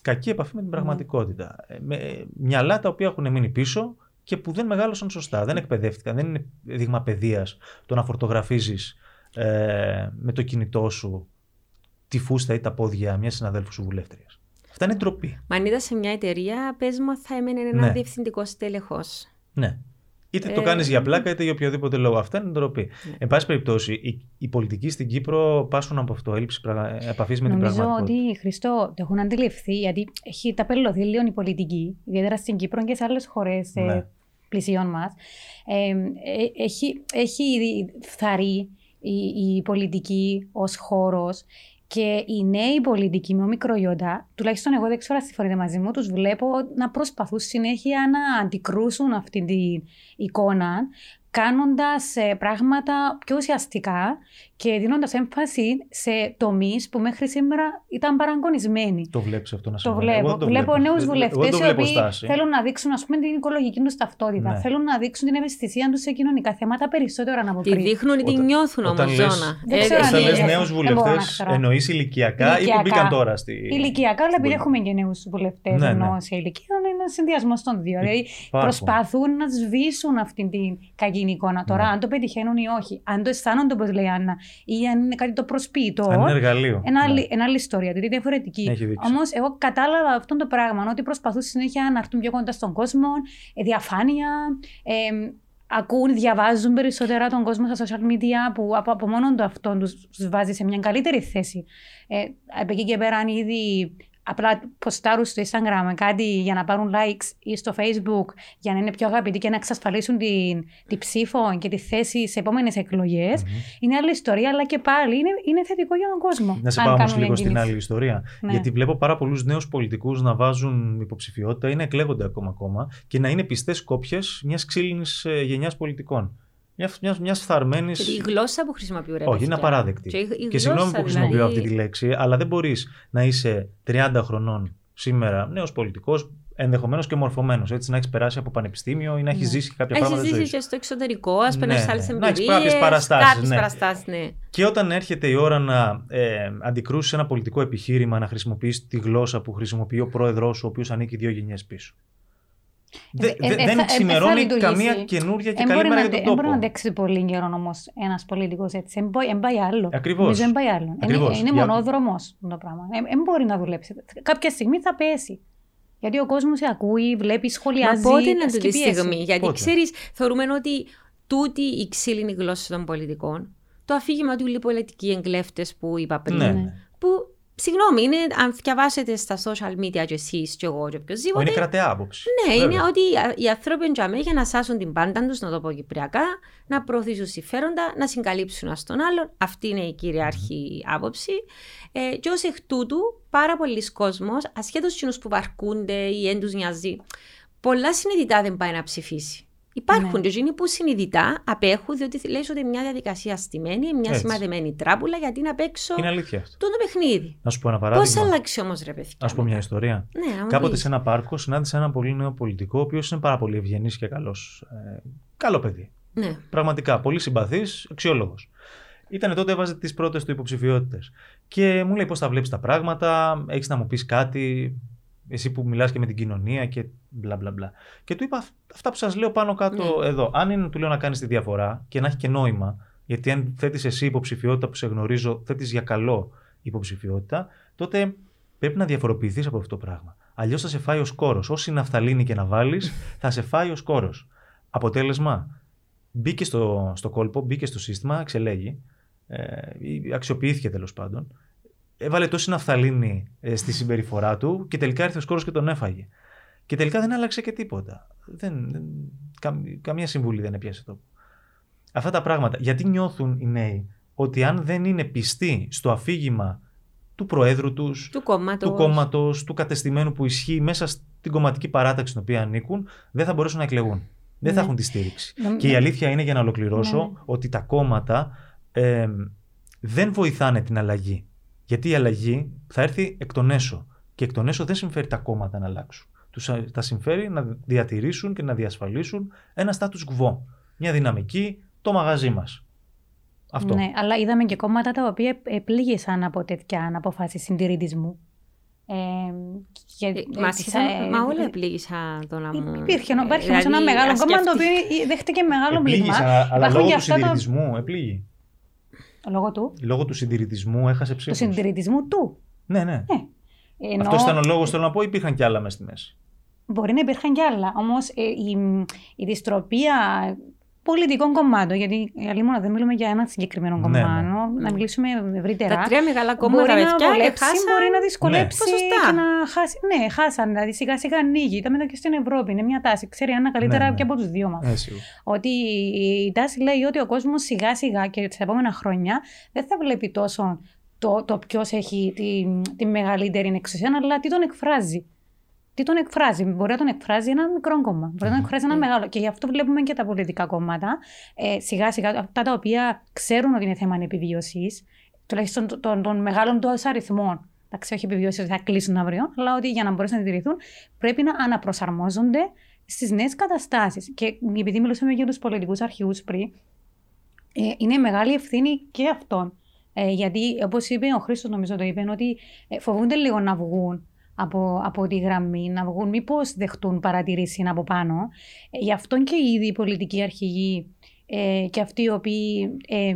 Κακή επαφή με την πραγματικότητα. Ε, Με ε, μυαλά τα οποία έχουν μείνει πίσω και που δεν μεγάλωσαν σωστά, δεν εκπαιδεύτηκαν. Δεν είναι δείγμα παιδείας το να φορτογραφίζεις ε, με το κινητό σου τη φούστα ή τα πόδια μιας συναδέλφου σου βουλεύτριας. Αυτά είναι ντροπή. Μα αν ήταν σε μια εταιρεία, πες μου, θα έμενε ένα Ναι. διευθυντικό τέλεχο. Ναι. Είτε το Ε, κάνεις για πλάκα είτε για οποιοδήποτε λόγο. Αυτά είναι ντροπή. Ναι. Εν πάση περιπτώσει, οι, οι πολιτικοί στην Κύπρο πάσχουν από αυτό, έλλειψη επαφής με την Νομίζω πραγματικότητα. ότι Χριστό το έχουν αντιληφθεί, γιατί έχει ταπελωθεί λίγο η πολιτική, ιδιαίτερα στην Κύπρο και σε άλλες χώρες Ναι. ε, πλησίων μας. Ε, ε, έχει, έχει φθαρεί η, η πολιτική ως χώρος και οι νέοι πολιτικοί με μικρογιώτα, τουλάχιστον εγώ δεν ξέρω αν συμφωνείτε μαζί μου, τους βλέπω να προσπαθούν συνέχεια να αντικρούσουν αυτή την εικόνα, κάνοντας πράγματα πιο ουσιαστικά και δίνοντας έμφαση σε τομείς που μέχρι σήμερα ήταν παραγωνισμένοι. Το βλέπεις αυτό να Το συμβαίνει. Εγώ βλέπω. δεν το βλέπω βλέπω. νέους Δεν- βουλευτές εγώ δεν το οι βλέπω οποίοι στάση. θέλουν να δείξουν ας πούμε, την οικολογική τους ταυτότητα. Ναι. Θέλουν να δείξουν την ευαισθησία τους σε κοινωνικά θέματα περισσότερο από Τη πριν. δείχνουν ή τη Όταν- νιώθουν όμως, όταν λες- Ζώνα. Δεν ξέρω Όταν αν λες είναι- νέους δεν μπορώ να βουλευτές, ξέρω. εννοείς ηλικιακά ή που Ηλικιακά. μπήκαν τώρα στη... Ηλικιακά, αλλά επειδή Μπορεί. έχουμε και νέους βουλευτές Ναι, ενώ ναι. σε ηλικία, είναι ένα συνδυασμό των δύο. Δηλαδή Υπάρχουν. προσπαθούν να σβήσουν αυτή την κακή εικόνα. Τώρα, Ναι. αν το πετυχαίνουν ή όχι, αν το αισθάνονται όπως λέει η Άννα, ή αν είναι κάτι το προσποιητό. Αν είναι εργαλείο. Ένα Ναι. άλλη, ένα άλλη ιστορία, δηλαδή διαφορετική. Έχει δείξει. Όμως, εγώ κατάλαβα αυτό το πράγμα, ότι προσπαθούν συνέχεια να έρθουν πιο κοντά στον κόσμο, ε, διαφάνεια. ε, ακούν, διαβάζουν περισσότερα τον κόσμο στα social media που από, από μόνο το αυτό τους βάζει σε μια καλύτερη θέση. Ε, από εκεί και πέρα, αν ήδη απλά ποστάρουν στο Instagram κάτι για να πάρουν likes ή στο Facebook για να είναι πιο αγαπητοί και να εξασφαλίσουν την, την ψήφο και τη θέση σε επόμενες εκλογές. Mm-hmm. Είναι άλλη ιστορία, αλλά και πάλι είναι, είναι θετικό για τον κόσμο. Να σε πάω όμως λίγο στην άλλη ιστορία. Ναι. Γιατί βλέπω πάρα πολλούς νέους πολιτικούς να βάζουν υποψηφιότητα ή να εκλέγονται ακόμα, ακόμα και να είναι πιστές κόπιες μιας ξύλινης ε, γενιάς πολιτικών. Μια μιας, μιας φθαρμένη. η γλώσσα που χρησιμοποιώ, ρε, Όχι, είναι απαράδεκτη. Και, η, και συγγνώμη που χρησιμοποιώ δηλαδή... αυτή τη λέξη, αλλά δεν μπορείς να είσαι 30 χρονών σήμερα νέος πολιτικός, ενδεχομένως και μορφωμένος. Έτσι, να έχεις περάσει από πανεπιστήμιο ή να έχεις ναι. ζήσει κάποια πράγματα. Έχει ζήσει και στο εξωτερικό, ας πούμε, ναι, σε άλλες εμπειρίε. Να έχεις κάποιες παραστάσεις. Ναι. Παραστάσεις, ναι. Και όταν έρχεται η ώρα να ε, αντικρούσεις ένα πολιτικό επιχείρημα, να χρησιμοποιήσει τη γλώσσα που χρησιμοποιεί ο πρόεδρός σου, ο οποίος ανήκει δύο γενιές πίσω. Ε, ε, δεν ξημερώνει καμία καινούρια και καλή μέρα για τον τόπο. Δεν μπορεί να αντέξει πολύ καιρό όμω ένας πολιτικό έτσι. Δεν πάει άλλο. Ακριβώς. Δεν πάει άλλο. Είναι μονόδρομος το πράγμα. Δεν μπορεί να δουλέψει. Κάποια στιγμή θα πέσει. Γιατί ο κόσμος σε ακούει, βλέπει, σχολιάζει. Μα πότε είναι αυτή τη στιγμή. Γιατί ξέρεις, θεωρούμε ότι τούτη η ξύλινη γλώσσα των πολιτικών, το αφήγημα του οι πολιτικοί εγκλέφτες που είπα πριν, ναι. που Συγγνώμη, είναι, αν διαβάσετε στα social media και εσείς και εγώ και οποιοδήποτε. Είναι κρατεά άποψη. Ναι, Βέβαια. είναι ότι οι άνθρωποι είναι για να σάσουν την πάντα τους, να το πω κυπριακά, να προωθήσουν συμφέροντα, να συγκαλύψουν ένα τον άλλον. Αυτή είναι η κυριαρχή άποψη. Ε, και ως εκ τούτου, πάρα πολλοί κόσμοι, ασχέτως του που βαρκούνται ή δεν τους νοιάζει, πολλά συνειδητά δεν πάει να ψηφίσει. Υπάρχουν ναι. και που συνειδητά απέχουν, διότι λέει ότι μια διαδικασία στημένη, μια σημαδεμένη τράπουλα γιατί να παίξω είναι αλήθεια αυτό. το παιχνίδι. Να σου πω ένα παράδειγμα. Πώς αλλάξει όμως, ρε παιδιά. Να σου πω μια ιστορία. Ναι, Κάποτε σε ένα πάρκο συνάντησα ένα πολύ νέο πολιτικό, ο οποίος είναι πάρα πολύ ευγενής και καλός. Ε, καλό παιδί. Ναι. Πραγματικά πολύ συμπαθής, αξιόλογος. Ήταν τότε έβαζε τις πρώτες του υποψηφιότητες. Και μου λέει πώς θα βλέπεις τα πράγματα, έχεις να μου πεις κάτι, εσύ που μιλάς και με την κοινωνία και μπλα μπλα μπλα. Και του είπα αυτά που σας λέω πάνω κάτω ναι. εδώ. Αν είναι του λέω να κάνεις τη διαφορά και να έχει και νόημα, γιατί αν θέτεις εσύ υποψηφιότητα που σε γνωρίζω, θέτεις για καλό υποψηφιότητα, τότε πρέπει να διαφοροποιηθείς από αυτό το πράγμα. Αλλιώς θα σε φάει ο κόρο. Όση ναυταλίνη και να βάλει, θα σε φάει ο κόρο. Αποτέλεσμα, μπήκε στο, στο κόλπο, μπήκε στο σύστημα, εξελέγει, ε, αξιοποιήθηκε τέλος πάντων έβαλε τόση ναυταλίνη ε, στη συμπεριφορά του και τελικά ήρθε ο σκόρος και τον έφαγε. Και τελικά δεν άλλαξε και τίποτα. Δεν, δεν, καμία συμβουλή δεν έπιασε τόπο. Αυτά τα πράγματα. Γιατί νιώθουν οι νέοι ότι αν δεν είναι πιστοί στο αφήγημα του προέδρου τους, του κόμματος. του, κόμματος, του κατεστημένου που ισχύει μέσα στην κομματική παράταξη στην οποία ανήκουν, δεν θα μπορέσουν να εκλεγούν. Δεν θα ναι. έχουν τη στήριξη. Ναι. Και η αλήθεια είναι, για να ολοκληρώσω, ναι. ότι τα κόμματα ε, δεν βοηθάνε την αλλαγή. Γιατί η αλλαγή θα έρθει εκ των έσω. Και εκ των έσω δεν συμφέρει τα κόμματα να αλλάξουν. Τους θα συμφέρει να διατηρήσουν και να διασφαλίσουν ένα status quo. Μια δυναμική, το μαγαζί μας. Αυτό. Ναι, αλλά είδαμε και κόμματα τα οποία πλήγησαν από τέτοια αποφάσεις συντηρητισμού. Ε, και, ε, μα, ε, μα όλα πλήγησαν το να μου... Υπήρχε, υπάρχει δηλαδή, ένα μεγάλο κόμμα το οποίο δέχτηκε μεγάλο πλήγμα. Αλλά λόγω του συντηρητισμού επλήγει. Λόγω του; Λόγω του συντηρητισμού έχασε ψήφους. Του συντηρητισμού του; Ναι, ναι. ναι. Ενώ... Αυτός ήταν ο λόγος, θέλω να πω, υπήρχαν κι άλλα μέσα στη μέση. Μπορεί να υπήρχαν κι άλλα. Όμως ε, η, η δυστροπία πολιτικών κομμάτων, γιατί μόνο δεν μιλούμε για ένα συγκεκριμένο ναι, ναι. κομμάτι, ναι. να μιλήσουμε ευρύτερα. Τα τρία μεγάλα κόμματα μπορεί να βολέψει, μπορεί να δυσκολέψει ναι. και να χάσει. Ναι, χάσαν. Δηλαδή σιγά σιγά ανοίγει. Ήταν και στην Ευρώπη. Είναι μια τάση. Ξέρει Άννα καλύτερα ναι, ναι. και από τους δύο μας. Ε, ότι η τάση λέει ότι ο κόσμος σιγά σιγά και τα επόμενα χρόνια δεν θα βλέπει τόσο το, το ποιος έχει τη, τη μεγαλύτερη εξουσία, αλλά τι τον εκφράζει τι τον εκφράζει; Μπορεί να τον εκφράζει ένα μικρό κόμμα, μπορεί να τον εκφράζει ένα μεγάλο. Και γι' αυτό βλέπουμε και τα πολιτικά κόμματα ε, σιγά σιγά, αυτά τα οποία ξέρουν ότι είναι θέμα επιβίωσης, τουλάχιστον των, των, των μεγάλων του αριθμών. Εντάξει, όχι επιβίωσης ότι θα κλείσουν αύριο, αλλά ότι για να μπορέσουν να διατηρηθούν πρέπει να αναπροσαρμόζονται στις νέες καταστάσεις. Και επειδή μιλούσαμε για τους πολιτικούς αρχηγούς πριν, ε, είναι μεγάλη ευθύνη και αυτών. Ε, γιατί, όπως είπε ο Χρήστος, νομίζω το είπε, ότι ε, φοβούνται λίγο να βγουν από, από τη γραμμή, να βγουν, μήπως δεχτούν παρατηρήσει από πάνω. Ε, γι' αυτό και ήδη οι πολιτικοί αρχηγοί ε, και αυτοί οι οποίοι ε,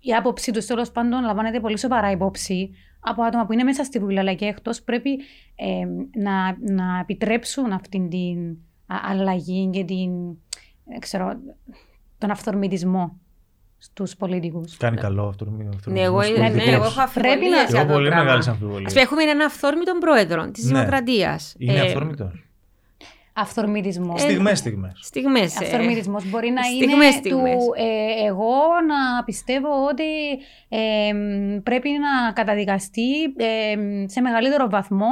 η άποψή τους τέλος πάντων λαμβάνεται πολύ σοβαρά υπόψη από άτομα που είναι μέσα στη Βουλή αλλά και εκτός, πρέπει ε, να, να επιτρέψουν αυτήν την αλλαγή και την ε, ξέρω, τον αυθορμητισμό στους πολιτικούς. Κάνει καλό αυτό. Ναι, εγώ, ναι, ναι, εγώ έχω Πρέπει να- αμφιβολίες για Έχω το πολύ πράγμα. μεγάλες Ας αμφιβολίε. πούμε, έχουμε έναν αυθόρμητον πρόεδρο της Ναι. Δημοκρατίας. Είναι Ε, αυθόρμητος. Αυθορμητισμός. Στιγμές, στιγμές. Στιγμές. ε. Αυθορμητισμός μπορεί να στιγμές, είναι στιγμές. του ε, εγώ να πιστεύω ότι ε, μ, πρέπει να καταδικαστεί ε, μ, σε μεγαλύτερο βαθμό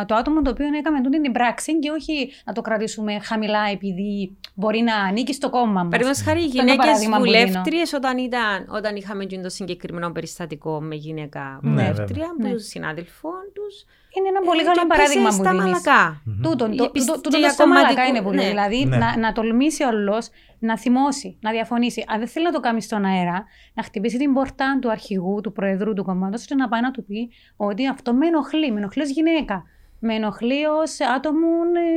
α, το άτομο το οποίο έκαμε τούτη την πράξη και όχι να το κρατήσουμε χαμηλά επειδή μπορεί να ανήκει στο κόμμα μας. Παραδείγματος χάρη, οι Αυτό είναι το γυναίκες παράδειγμα που δίνω. βουλεύτριες όταν, ήταν, όταν είχαμε και το συγκεκριμένο περιστατικό με γυναίκα Ναι, βουλεύτρια, βέβαια. με Ναι. τους συνάδελφών τους. Είναι ένα πολύ ε, καλό και παράδειγμα πέσε που στα δίνεις. μαλακά. Τούτον, Η το, επισ- τούτο- και τούτο για στα μαλακά κομματικό- είναι πολύ. ναι. Δηλαδή Ναι. να, να τολμήσει όλο να θυμώσει, να διαφωνήσει. Αν δεν θέλει να το κάνει στον αέρα, να χτυπήσει την πόρτα του αρχηγού, του προεδρού του κόμματο και να πάει να του πει ότι αυτό με ενοχλεί, με ενοχλείς ω γυναίκα. Με ενοχλεί ως άτομο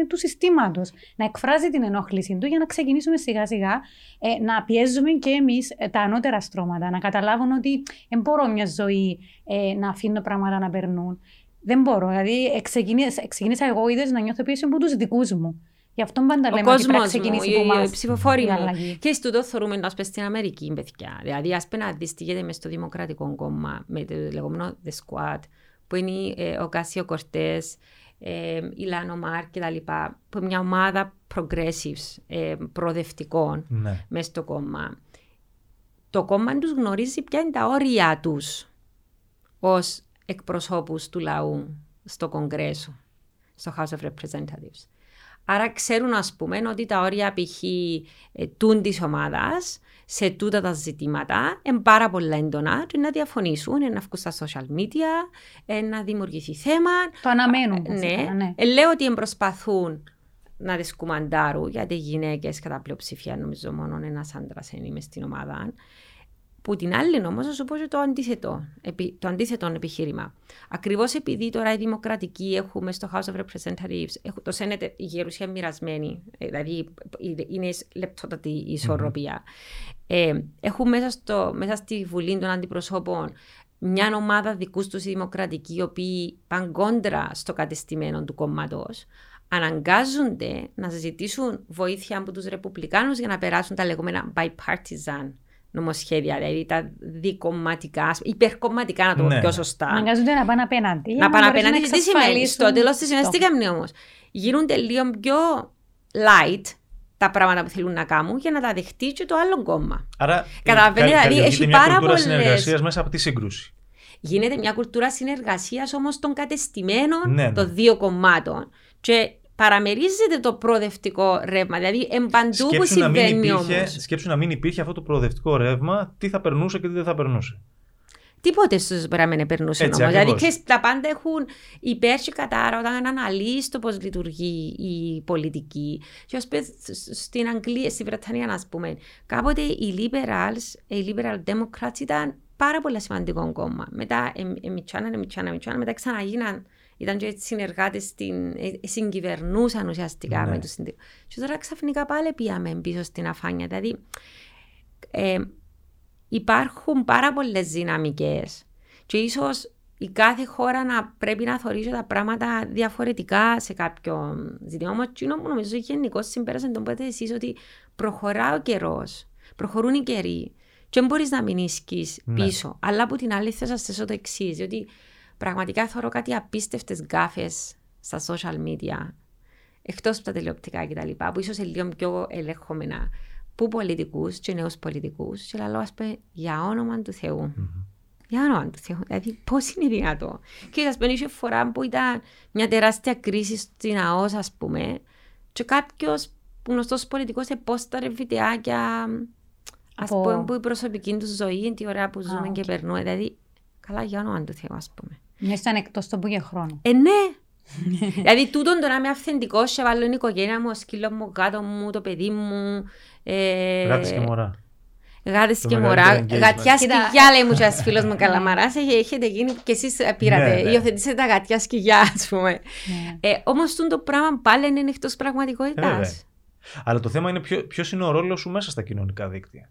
ε, του συστήματος. Να εκφράζει την ενόχληση του για να ξεκινήσουμε σιγά σιγά ε, να πιέζουμε και εμείς τα ανώτερα στρώματα. Να καταλάβουν ότι δεν μπορώ μια ζωή ε, να αφήνω πράγματα να περνούν. Δεν μπορώ. Δηλαδή, εξεκινήσα, ξεκίνησα εγώ είδες να νιώθω πίεση από τους δικούς μου. Γι' αυτό πάντα Ο λέμε ότι πρέπει να κόσμος μου, ξεκινήσει οι, από οι εμάς ψηφοφόροι η μου. αλλαγή. Και στο το θεωρούμε να στην Αμερική, παιδιά. Δηλαδή, ας πούμε να δεις τι γίνεται μες στο Δημοκρατικό κόμμα με το λεγόμενο The Squad, που είναι ε, ο Κάσιο Κορτές, ε, η Λάνο Μάρ και τα λοιπά, που είναι μια ομάδα progressives, ε, προοδευτικών Ναι. μέσα στο κόμμα. Το κόμμα τους γνωρίζει ποια είναι τα όρια τους ως εκπροσώπους του λαού στο Κογκρέσο, στο House of Representatives. Άρα ξέρουν, ας πούμε, ότι τα όρια π.χ. ε, τούν της ομάδας σε τούτα τα ζητήματα είναι πάρα πολλά έντονα και να διαφωνήσουν, ε, να βγουν στα social media, ε, να δημιουργηθεί θέμα. Το αναμένουν. Ναι, βασικά, ναι. Ε, λέω ότι προσπαθούν να τις κουμαντάρουν, γιατί οι γυναίκες κατά πλειοψηφία, νομίζω μόνο ένας άντρας είναι μες στην ομάδα. Που την άλλη όμως, να σου πω και το αντίθετο, επι- το αντίθετο επιχείρημα. Ακριβώς επειδή τώρα οι δημοκρατικοί έχουμε στο House of Representatives, έχουν, το Senate η γερουσία μοιρασμένη, ε, δηλαδή είναι- είναι λεπτότατη η ισορροπία. Ε, έχουν μέσα, στο, μέσα στη Βουλή των Αντιπροσώπων μια ομάδα δικούς τους οι δημοκρατικοί, οι οποίοι πάνε κόντρα στο κατεστημένο του κόμματος, αναγκάζονται να ζητήσουν βοήθεια από τους Ρεπουμπλικάνους για να περάσουν τα λεγόμενα bipartisan νομοσχέδια, δηλαδή τα δικομματικά, υπερκομματικά να το πω Ναι. πιο σωστά. Αναγκάζονται να πάνε απέναντι. για Να πάνε μπορέσουν απέναντι. Τι σημαίνει, εξασφαλίσουν στο τέλο τη ημέρα το- τι κάνει όμως; Γίνονται λίγο πιο light τα πράγματα που θέλουν να κάνουν για να τα δεχτεί και το άλλο κόμμα. Άρα, Καταλαβαίνει, κα- δηλαδή, καλλιεργείται έχει μια πάρα κουλτούρα πολλές- συνεργασίας μέσα από τη σύγκρουση. Γίνεται μια κουλτούρα συνεργασίας όμως των κατεστημένων Ναι, ναι. των δύο κομμάτων. Και παραμερίζεται το προοδευτικό ρεύμα. Δηλαδή, εμπαντού που Σκέψου να, μην συμβαίνει όμω. υπήρχε, σκέψου να μην υπήρχε αυτό το προοδευτικό ρεύμα, τι θα περνούσε και τι δεν θα περνούσε. Τίποτε στου μπορεί να μην περνούσε Έτσι, όμω. Δηλαδή, ακριβώς. ξέρεις, τα πάντα έχουν υπέρ και κατά. Άρα, όταν αναλύει το πώ λειτουργεί η πολιτική. Και ω πες, στην Αγγλία, στη Βρετανία, α πούμε, κάποτε οι liberals, οι liberal democrats ήταν πάρα πολύ σημαντικό κόμμα. Μετά εμιτσάναν, εμιτσάναν, εμιτσάναν, μετά ξαναγίναν. Ήταν και συνεργάτες, συγκυβερνούσαν ουσιαστικά Ναι. με τους συνδικάτου. Και τώρα ξαφνικά πάλι πήγαμε πίσω στην αφάνεια. Δηλαδή, ε, υπάρχουν πάρα πολλές δυναμικές. Και ίσως η κάθε χώρα να πρέπει να θεωρήσει τα πράγματα διαφορετικά σε κάποιο ζήτημα. Όμως, εκείνο που νομίζω γενικώ συμπέρασε τον πότε εσείς ότι προχωρά ο καιρός, προχωρούν οι καιροί. Και δεν μπορείς να μείνει Ναι. πίσω. Αλλά από την άλλη, θέλω να σα θέσω το εξής. Διότι πραγματικά θεωρώ κάτι απίστευτες γκάφες στα social media, εκτός από τα τηλεοπτικά κτλ., που ίσως είναι λίγο πιο ελεγχόμενα, που πολιτικούς και νέους πολιτικούς, και λέω, ας πούμε, για όνομα του Θεού. Για όνομα του Θεού. Δηλαδή, πώς είναι δυνατό. Και ας πούμε, είχε φορά που ήταν μια τεράστια κρίση στην ΑΟΣ, ας πούμε, και κάποιος γνωστός πολιτικός επόσταρε βιντεάκια, ας Από- πούμε, που η προσωπική του ζωή είναι τη ώρα που ζούμε οκ. και περνούμε. Δηλαδή, καλά για όνομα του Θεού, ας πούμε. Μια ήταν εκτός το που για χρόνο. Ε, ναι. δηλαδή, τούτον το να είμαι αυθεντικός και βάλω την οικογένεια μου, ο σκύλος μου, ο γάτο μου, το παιδί μου. Ε, Γάτες και μωρά. Γάτες Το και μεγαλύτερο μωρά. engagement. Γατιά Κοίτα. σκυλιά, λέει μου και ένας φίλος μου Καλαμαράς. Έχε- Έχετε γίνει και εσείς πήρατε. Ναι, ναι. Υιοθετήσετε τα γατιά σκυλιά, ας πούμε. Ναι. Ε, όμως τούτο το πράγμα πάλι είναι εκτός Ε, βέβαια. πραγματικότητας. Αλλά το θέμα είναι ποιος είναι ο ρόλος σου μέσα στα κοινωνικά δίκτυα.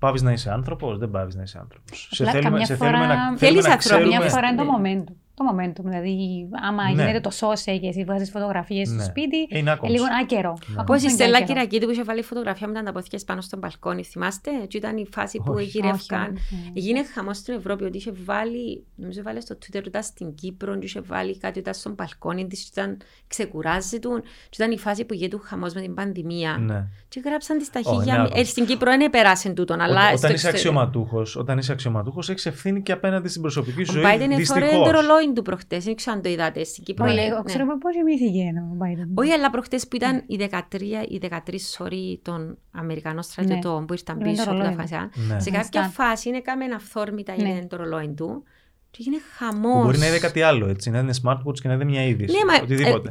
Πάβεις να είσαι άνθρωπος, δεν πάβεις να είσαι άνθρωπος. Σε Απλά θέλουμε, καμιά σε φορά- θέλουμε να, Θέλεις θέλουμε να ανθρώπινη Μια ξέρουμε. φορά είναι το Ναι. momentum. Το momentum. Δηλαδή, άμα Ναι. γίνεται το σώσε και εσύ βγάζει φωτογραφίες στο Ναι. σπίτι, Ε, είναι άκομψη. λίγο άκερο. Ναι. Ακόμα Πώ η είναι και Στέλλα άκερο. Κυριακίδη που είχε βάλει φωτογραφία με τα ανταπόθηκες πάνω στον μπαλκόνι, θυμάστε; Και ήταν η φάση που Όχι. γυρεύκαν. Όχι, όχι. Έγινε χαμός στην Ευρώπη ότι είχε βάλει, νομίζω βάλε στο Twitter ότι ήταν στην Κύπρο, και είχε βάλει κάτι ότι ήταν στον μπαλκόνι της, ήταν ξεκουράζει του. Και ήταν η φάση που γίνεται χαμός με την πανδημία. Ναι. Και γράψαν τη στα Ω, είναι χίλια. άκουσα. ε, στην Κύπρο δεν περάσει τούτον, αλλά. Ό- στο όταν είσαι εξωτερικό. αξιωματούχος, όταν είσαι αξιωματούχος, έχεις ευθύνη και απέναντι στην προσωπική σου Ο ζωή. Biden έφερε δυστυχώς. το ρολόι του προχτές. Δεν ξέρω αν το είδατε στην Κύπρο. Όχι, Ναι. εγώ ξέρω πώς κοιμήθηκε ο Biden. Όχι, αλλά προχτές που ήταν οι 13, οι 13 sorry, των Αμερικανών στρατιωτών που ήρθαν Είναι το πίσω από τα ρολόι. φασιά. Ναι. Σε κάποια Understand. φάση είναι κάμεν αυθόρμητα Ναι. είναι το ρολόι του. Και έγινε χαμός. Μπορεί να είδε κάτι άλλο, έτσι. Να είναι smartwatch και να είδε μια είδηση. Ναι, μα ε, Οτιδήποτε.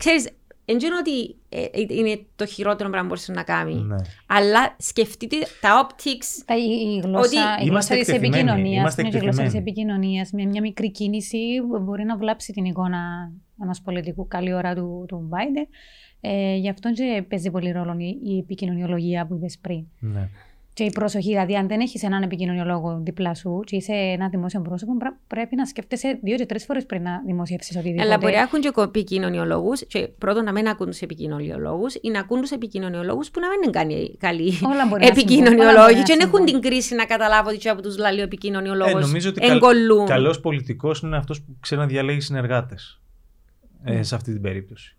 Ξέρεις, δεν ξέρω ότι ε, ε, είναι το χειρότερο πράγμα που μπορείς να κάνει. Ναι. Αλλά σκεφτείτε τα optics. Τα, η, η γλώσσα, Ότι η είμαστε γλώσσα της εκτεθειμένοι, επικοινωνίας, είμαστε μια και γλώσσα της εκτεθειμένοι. επικοινωνίας, με μια μικρή κίνηση μπορεί να βλάψει την εικόνα ενός πολιτικού καλή ώρα του, του Biden. Ε, γι' αυτό και παίζει πολύ ρόλο η, η επικοινωνιολογία που είπες πριν. ναι. Και η προσοχή, δηλαδή, αν δεν έχεις έναν επικοινωνιολόγο δίπλα σου και είσαι ένα δημόσιο πρόσωπο, πρέ- πρέπει να σκέφτεσαι δύο και τρεις φορές πριν να δημοσιεύσεις οτιδήποτε. Αλλά μπορεί να έχουν και επικοινωνιολόγους. Και πρώτον, να μην ακούν τους επικοινωνιολόγους ή να ακούν τους επικοινωνιολόγους που να μην είναι κάνει- καλοί Όλα μπορεί να συμβούν, όλα επικοινωνιολόγοι. μπορεί να Και δεν έχουν συμβούν. την κρίση να καταλάβουν ότι από τους λαλεί ο Ε, επικοινωνιολόγο. νομίζω ότι καλ, εγκολούν. καλός πολιτικός είναι αυτός που ξέρει να διαλέγει συνεργάτες ε, Ναι. σε αυτή την περίπτωση.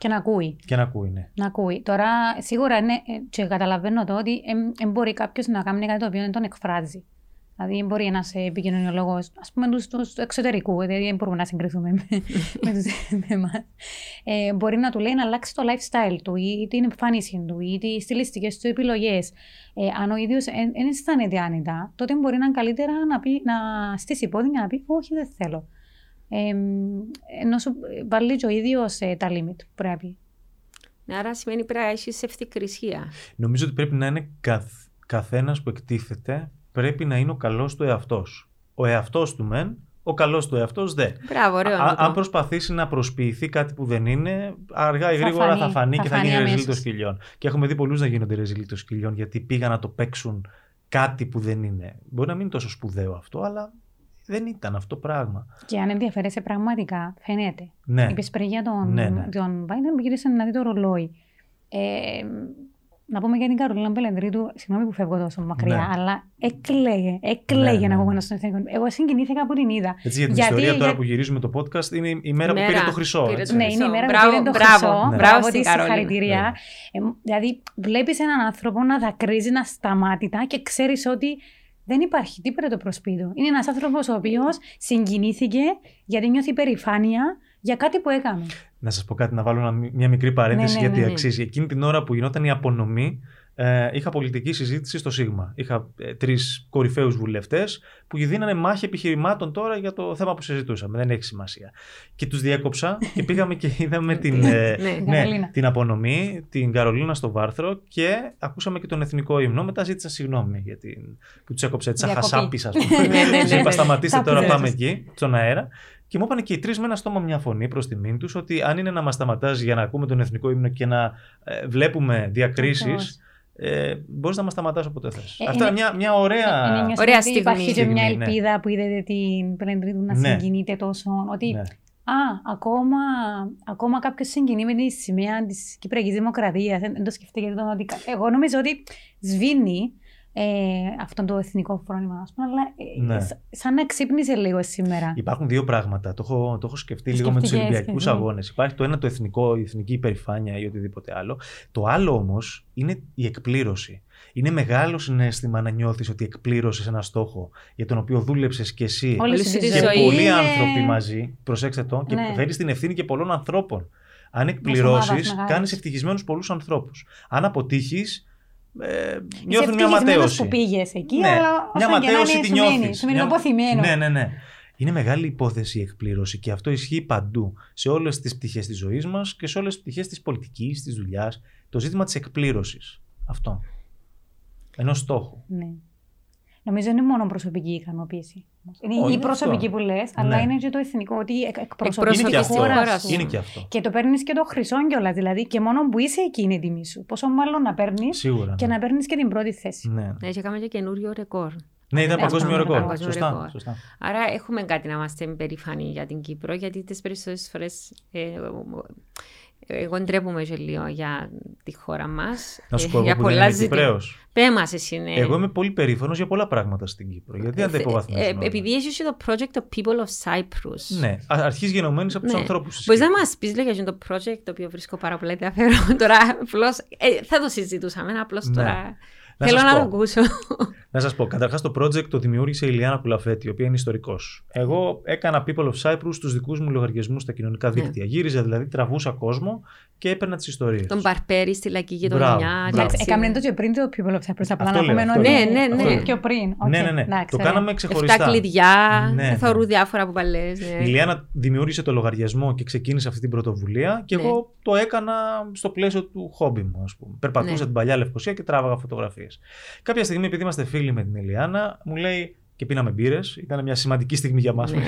Και να ακούει. Και να ακούει, ναι. Να ακούει. Τώρα, σίγουρα είναι, ε, και καταλαβαίνω το ότι δεν μπορεί κάποιος να κάνει κάτι το οποίο δεν τον εκφράζει. Δηλαδή, μπορεί ένας επικοινωνιολόγος, ας πούμε, τους, τους, του εξωτερικού, δηλαδή δεν μπορούμε να συγκριθούμε με, <laughs> με, τους, με εμάς. Ε, μπορεί να του λέει να αλλάξει το lifestyle του ή την εμφάνιση του ή τις στιλιστικές του επιλογές. Ε, αν ο ίδιος δεν αισθάνεται άνετα, τότε μπορεί να είναι καλύτερα να, πει, να στήσει πόδι και να πει: Όχι, δεν θέλω. Ε, ενώ σου βάλει και ο ίδιος τα limit που πρέπει. Ναι, Άρα σημαίνει πρέπει να έχεις ευθυκρισία. Νομίζω ότι πρέπει να είναι καθ, καθένας που εκτίθεται πρέπει να είναι ο καλός του εαυτός. Ο εαυτός του μεν, ο καλός του εαυτός δε. Μπράβο, ωραίο. Α- τούτο. αν προσπαθήσει να προσποιηθεί κάτι που δεν είναι, αργά ή Θα γρήγορα φανεί, θα φανεί θα και θα φανεί γίνει ρεζίλ αμέσως. των σκυλιών. Και έχουμε δει πολλούς να γίνονται ρεζίλ των σκυλιών γιατί πήγαν να το παίξουν κάτι που δεν είναι. Μπορεί να μην είναι τόσο σπουδαίο αυτό, αλλά δεν ήταν αυτό πράγμα. Και αν ενδιαφέρεσαι πραγματικά, φαίνεται. Ναι. Είπες πριν για τον, Ναι, ναι. τον Biden που γύρισε να δει το ρολόι. Ε, να πούμε για την Καρολίνα Μπελενδρίτου, συγγνώμη που φεύγω τόσο μακριά, Ναι. αλλά έκλαιγε, έκλαιγε Ναι, να ναι, βγω ναι. στον εθνικό. Εγώ συγκινήθηκα που την είδα. Έτσι για την Γιατί- ιστορία τώρα για- που γυρίζουμε το podcast είναι η μέρα που Μέρα, πήρε το χρυσό. πήρε έτσι. το Ναι, είναι η χρυσό. μέρα που Μπράβο, πήρε το μπράβο. χρυσό. Ναι. Μπράβο της, στην Καρολίνα. συγχαρητήρια. Ναι. Ε, δηλαδή, βλέπεις έναν άνθρωπο να δακρύζει, να σταμάτητα και ξέρεις ότι δεν υπάρχει τίποτα το προσπίτου. Είναι ένας άνθρωπος ο οποίος συγκινήθηκε γιατί νιώθει περηφάνεια για κάτι που έκανε. Να σας πω κάτι, να βάλω ένα- μια μικρή παρένθεση Ναι, ναι, γιατί ναι, ναι. αξίζει. Εκείνη την ώρα που γινόταν η απονομή, ε, είχα πολιτική συζήτηση στο ΣΥΓΜΑ. Είχα ε, τρεις κορυφαίους βουλευτές που δίνανε μάχη επιχειρημάτων τώρα για το θέμα που συζητούσαμε. Δεν έχει σημασία. Και τους διέκοψα και πήγαμε και είδαμε την, ε, Ναι. ναι, Καρολίνα. την απονομή, την Καρολίνα στο βάρθρο και ακούσαμε και τον εθνικό ύμνο. Μετά ζήτησα συγγνώμη για την... που τους έκοψα έτσι σαν Διακοπή. χασάπης, ας <laughs> πούμε. Ναι, ναι, ναι, Τους είπα ναι. σταματήστε Τα τώρα, πουλιά πάμε τους. εκεί, στον αέρα. Και μου είπαν και οι τρεις με ένα στόμα μια φωνή προς τιμήν τους ότι αν είναι να μας σταματάζει για να ακούμε τον εθνικό ύμνο και να ε, βλέπουμε διακρίσεις, Ακριβώς. Ε, μπορείς να μας σταματάς όποτε θες. Ε, Αυτά είναι είναι- μια, μια ωραία. Είναι μια Ωραία στιγμή, Υπάρχει και στιγμή. μια Στιγμή, ναι. ελπίδα που είδατε την Πελεντρίτου να Ναι. συγκινείται τόσο. Ότι Ναι. α, ακόμα, ακόμα κάποιο συγκινεί με τη σημαία της Κυπριακής Δημοκρατίας. Δεν, δεν το σκεφτείτε τον ότι. Εγώ νομίζω ότι σβήνει ε, αυτό το εθνικό φρόνημα, ας πούμε, αλλά ε, Ναι. σα- σαν να ξύπνησε λίγο σήμερα. Υπάρχουν δύο πράγματα. Το έχω, το έχω σκεφτεί λίγο με τους Σκεφτικές, Ολυμπιακούς ναι. αγώνες. Υπάρχει το ένα το εθνικό, η εθνική υπερηφάνεια ή οτιδήποτε άλλο. Το άλλο όμως είναι η εκπλήρωση. Είναι μεγάλο συνέστημα να νιώθεις ότι εκπλήρωσες ένα στόχο για τον οποίο δούλεψες κι εσύ Όλη Όλη σου σου τη τη και ζωή. πολλοί είναι- άνθρωποι μαζί. Προσέξτε το. Και Ναι. φέρεις την ευθύνη και πολλών ανθρώπων. Αν ομάδας εκπληρώσεις, μεγάλης. κάνεις ευτυχισμένους πολλούς ανθρώπους. Αν αποτύχεις, ε, Είσαι νιώθουν μια ευτυχισμένος ματέωση. που πήγες εκεί, Ναι, αλλά μια όσο και να ματέωση είναι, τη σου μένει, νιώθεις. σου μένει Μια- αποθυμένο. Ναι, ναι, ναι. Είναι μεγάλη υπόθεση η εκπλήρωση και αυτό ισχύει παντού. Σε όλες τις πτυχές της ζωής μας και σε όλες τις πτυχές της πολιτικής, της δουλειάς. Το ζήτημα της εκπλήρωσης. Αυτό. Ενός στόχου. Ναι. Νομίζω είναι μόνο προσωπική ικανοποίηση. Είναι Όχι, η είναι προσωπική αυτό. που λες, αλλά Ναι. είναι και το εθνικό, ότι εκ- εκπροσωπείς Εκπροσωπείς Είναι και τη τη αυτό. χώρας χώρα σου. σου. Είναι και αυτό. Και το παίρνεις και το χρυσό κιόλας. Δηλαδή, και μόνο που είσαι εκεί είναι η τιμή σου. Πόσο μάλλον να παίρνεις Σίγουρα. και ναι. να παίρνεις και την πρώτη θέση. Ναι. Ναι, και έκαμε και καινούριο ρεκόρ. Ναι, ήταν Έτσι, παγκόσμιο πάμε, ρεκόρ. παγκόσμιο Σωστά, ρεκόρ. σωστά. Άρα έχουμε κάτι να είμαστε περήφανοι για την Κύπρο, γιατί τις περισσότερες φορές ε, εγώ ντρέπομαι και λίγο για τη χώρα μας. Να σου ε, πω εγώ για που δεν πολλά είμαι ζητήματα. Κυπρέος. Πέ μας εσύ, ναι. Εγώ είμαι πολύ περήφανος για πολλά πράγματα στην Κύπρο. Γιατί δεν τα Ε, υποβαθμίζουμε. ε, όλα. Επειδή έχεις και το project of People of Cyprus. Ναι, αρχής γενομένης από τους Ναι. ανθρώπους της Μπορείς να Κύπρου. μας πεις λίγο για το project το οποίο βρίσκω πάρα πολύ ενδιαφέρον. <laughs> Τώρα απλώς, ε, θα το συζητούσαμε, απλώς Ναι. τώρα Να θέλω σας να πω. το ακούσω. Να σας πω, καταρχάς το project το δημιούργησε η Ιλιάνα Κουλαφέτη, η οποία είναι ιστορικός. Εγώ έκανα People of Cyprus στου δικούς μου λογαριασμούς στα κοινωνικά Ναι. δίκτυα. Γύριζα δηλαδή, τραβούσα κόσμο και έπαιρνα τις ιστορίες. Τον Παρπέρι στη λαϊκή Μπράβο, γειτονιά. μπράβο. Εντάξει, έτσι. έκαμε το και πριν το People of Cyprus, απλά Αυτό να λέω, πούμε αυτό ότι λέω. Ναι, ναι, πολύ ναι. πιο πριν. Οκ, Ναι, ναι, ναι. εντάξει, το ωραία. κάναμε Εφτά ξεχωριστά. κλειδιά, Ναι, ναι. θεωρούν διάφορα από παλιές. ναι. Η Ιλιάνα δημιούργησε το λογαριασμό και ξεκίνησε αυτή την πρωτοβουλία και Ναι. εγώ το έκανα στο πλαίσιο του χόμπι μου, ας πούμε. Περπατούσα Ναι. την παλιά Λευκοσία και τράβαγα φωτογραφίες. Κάποια στιγμή, επειδή είμαστε φίλοι με την Ιλιάνα, μου λέει και πίναμε μπύρες. Ήταν μια σημαντική στιγμή για μας. Ναι.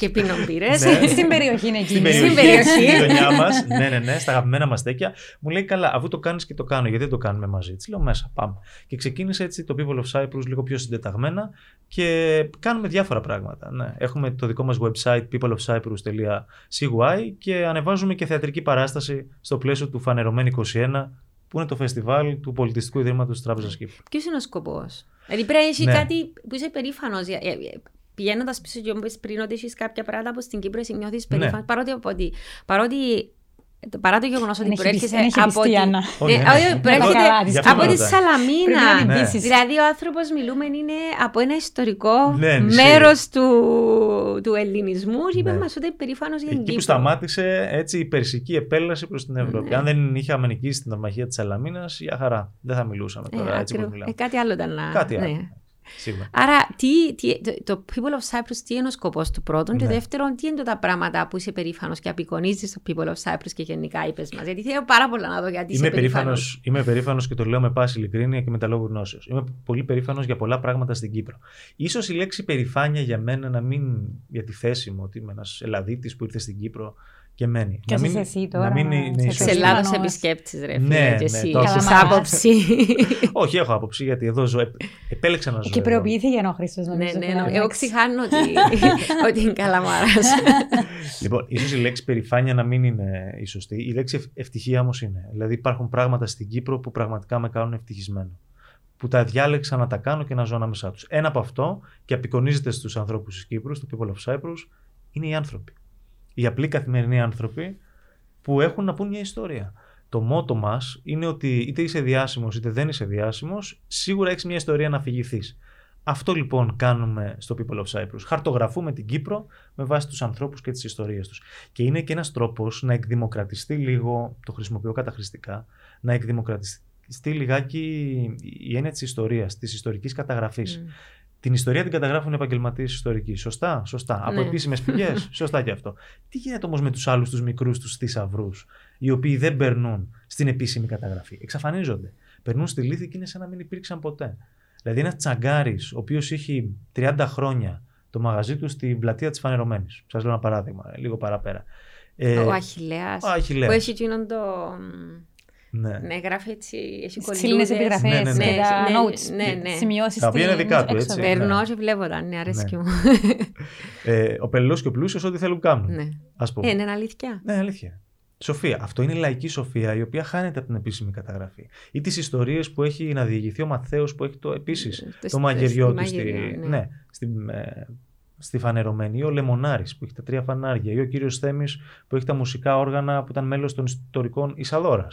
Και πίνω μπύρες. Ναι. Στην περιοχή είναι Στην εκεί. περιοχή, περιοχή. στη γειτονιά μας. ναι, ναι, ναι, στα αγαπημένα μας στέκια. Μου λέει καλά, αφού το κάνεις και το κάνω, γιατί δεν το κάνουμε μαζί. Της λέω μέσα, πάμε. Και ξεκίνησε έτσι το People of Cyprus λίγο πιο συντεταγμένα και κάνουμε διάφορα πράγματα. Ναι. Έχουμε το δικό μας website peopleofcyprus.cy και ανεβάζουμε και θεατρική παράσταση στο πλαίσιο του Φανερωμένη 21 που είναι το φεστιβάλ του Πολιτιστικού Ιδρύματος της Τράπεζας Κύπρου. Ποιος είναι ο σκοπός; Δηλαδή πρέπει να έχει Ναι. κάτι που είσαι περήφανος. Πηγαίνοντας πίσω και μου πριν ότι έχεις κάποια πράγματα που στην Κύπρο εσύ νιώθεις Ναι. περήφανος. Παρότι, από ότι, παρότι παρά το γεγονός ότι Δεν έχει προέρχεσαι πιστ- δεν έχει από. πιστεί, τη- Άννα. Όχι, Ναι, ναι. όχι, προέρχεται Καλά, Γι' αυτό από με τη ρωτάει. Σαλαμίνα. Πρέπει να Ναι. νικήσεις. Δηλαδή, ο άνθρωπος μιλούμε είναι από ένα ιστορικό Ναι, νησί. μέρος του, του ελληνισμού και είπε Ναι. μας ότι περήφανος για την Εκεί Κύπρο. που σταμάτησε έτσι η περσική επέλαση προς την Ευρώπη. Ναι. Αν δεν είχαμε νικήσει την ομαχία της Σαλαμίνας, για χαρά. Δεν θα μιλούσαμε Ε, τώρα έτσι ακριβώς. που μιλάμε. Ε, κάτι άλλο ήταν να. Κάτι άλλο. Ναι. Σίγουρα. Άρα, τι, τι, το, το People of Cyprus, τι είναι ο σκοπός του πρώτον, και Ναι. δεύτερον, τι είναι τα πράγματα που είσαι περήφανος και απεικονίζεις το People of Cyprus και γενικά είπες μας; Γιατί θέλω πάρα πολλά να δω γιατί Είμαι είσαι περήφανος περήφανος. είμαι περήφανος και το λέω με πάση ειλικρίνεια και με τα λόγου γνώσεως. Είμαι πολύ περήφανος για πολλά πράγματα στην Κύπρο. σω η λέξη περηφάνεια για μένα να μην για τη θέση μου, ότι είμαι ένας Ελλαδίτης που ήρθε στην Κύπρο και μένει. Και να μην, είσαι εσύ τώρα, να μην να- είναι σε ίσως- Σε Ελλάδο Περήφανος. επισκέπτης, ρε Ναι, φίλε, ναι, και εσύ. το Έχει άκουσα. άποψη. Όχι, έχω άποψη γιατί εδώ ζω. επ- Επέλεξα να ζω. Και εδώ. προοποιήθηκε ο Χρήστος, ναι, νομίζω. ναι, τώρα, ναι. Εγώ εντάξει. ξηχάνω ότι, <laughs> ότι είναι καλαμάρα. Λοιπόν, ίσως η λέξη περηφάνεια να μην είναι η σωστή. Η λέξη ευ- ευτυχία όμως είναι. Δηλαδή, υπάρχουν πράγματα στην Κύπρο που πραγματικά με κάνουν ευτυχισμένο. Που τα διάλεξα να τα κάνω και να ζω ανάμεσά τους. Ένα από αυτό, και απεικονίζεται στους ανθρώπους της Κύπρου, στο People of Cyprus, είναι οι άνθρωποι. Οι απλοί καθημερινοί άνθρωποι που έχουν να πούν μια ιστορία. Το μότο μας είναι ότι είτε είσαι διάσημος είτε δεν είσαι διάσημος, σίγουρα έχεις μια ιστορία να αφηγηθείς. Αυτό λοιπόν κάνουμε στο People of Cyprus. Χαρτογραφούμε την Κύπρο με βάση τους ανθρώπους και τις ιστορίες τους. Και είναι και ένας τρόπος να εκδημοκρατιστεί λίγο, το χρησιμοποιώ καταχρηστικά, να εκδημοκρατιστεί λιγάκι η έννοια της ιστορίας, της ιστορικής καταγραφής. Την ιστορία την καταγράφουν οι επαγγελματίες ιστορικοί. Σωστά, σωστά. Από Ναι. επίσημε πηγές. <laughs> σωστά και αυτό. Τι γίνεται όμως με τους άλλους, τους μικρούς, τους θησαυρούς, οι οποίοι δεν περνούν στην επίσημη καταγραφή; Εξαφανίζονται. Περνούν στη λύθη και είναι σαν να μην υπήρξαν ποτέ. Δηλαδή, ένας τσαγκάρης, ο οποίος έχει 30 χρόνια το μαγαζί του στην πλατεία της Φανερωμένης. Σας λέω ένα παράδειγμα, λίγο παραπέρα. Ε, Ο Αχιλέας, ο Αχιλλέας. Που έχει εκείνον το... ναι. Ναι, γράφει έτσι, έχει Ξύλινες κολλούδες. επιγραφές Ναι, ναι, ναι. και τα Ναι, notes, ναι, ναι. σημειώσεις Τα οποία είναι στην δικά του, έξοδο. έτσι. Περνώ Ναι. και βλέπω τα, ναι, αρέσκει Ναι. μου. <laughs> Ε, ο πελελό και ο πλούσιος ό,τι θέλουν κάνουν. ναι. Ας πούμε. Ε, είναι αλήθεια. Ναι, αλήθεια. Σοφία. Αυτό είναι η λαϊκή σοφία η οποία χάνεται από την επίσημη καταγραφή. Ή τις ιστορίες που έχει να διηγηθεί ο Μαθαίος που έχει το επίσης Το- το μαγειριό στη του στη, μαγειρία, ναι. ναι, στη, ε, στη φανερωμένη. Ή ο Λεμονάρης που έχει τα τρία φανάρια. Ή ο κύριος Θέμης που έχει τα μουσικά όργανα που ήταν μέλος των ιστορικών Ισαδόρα.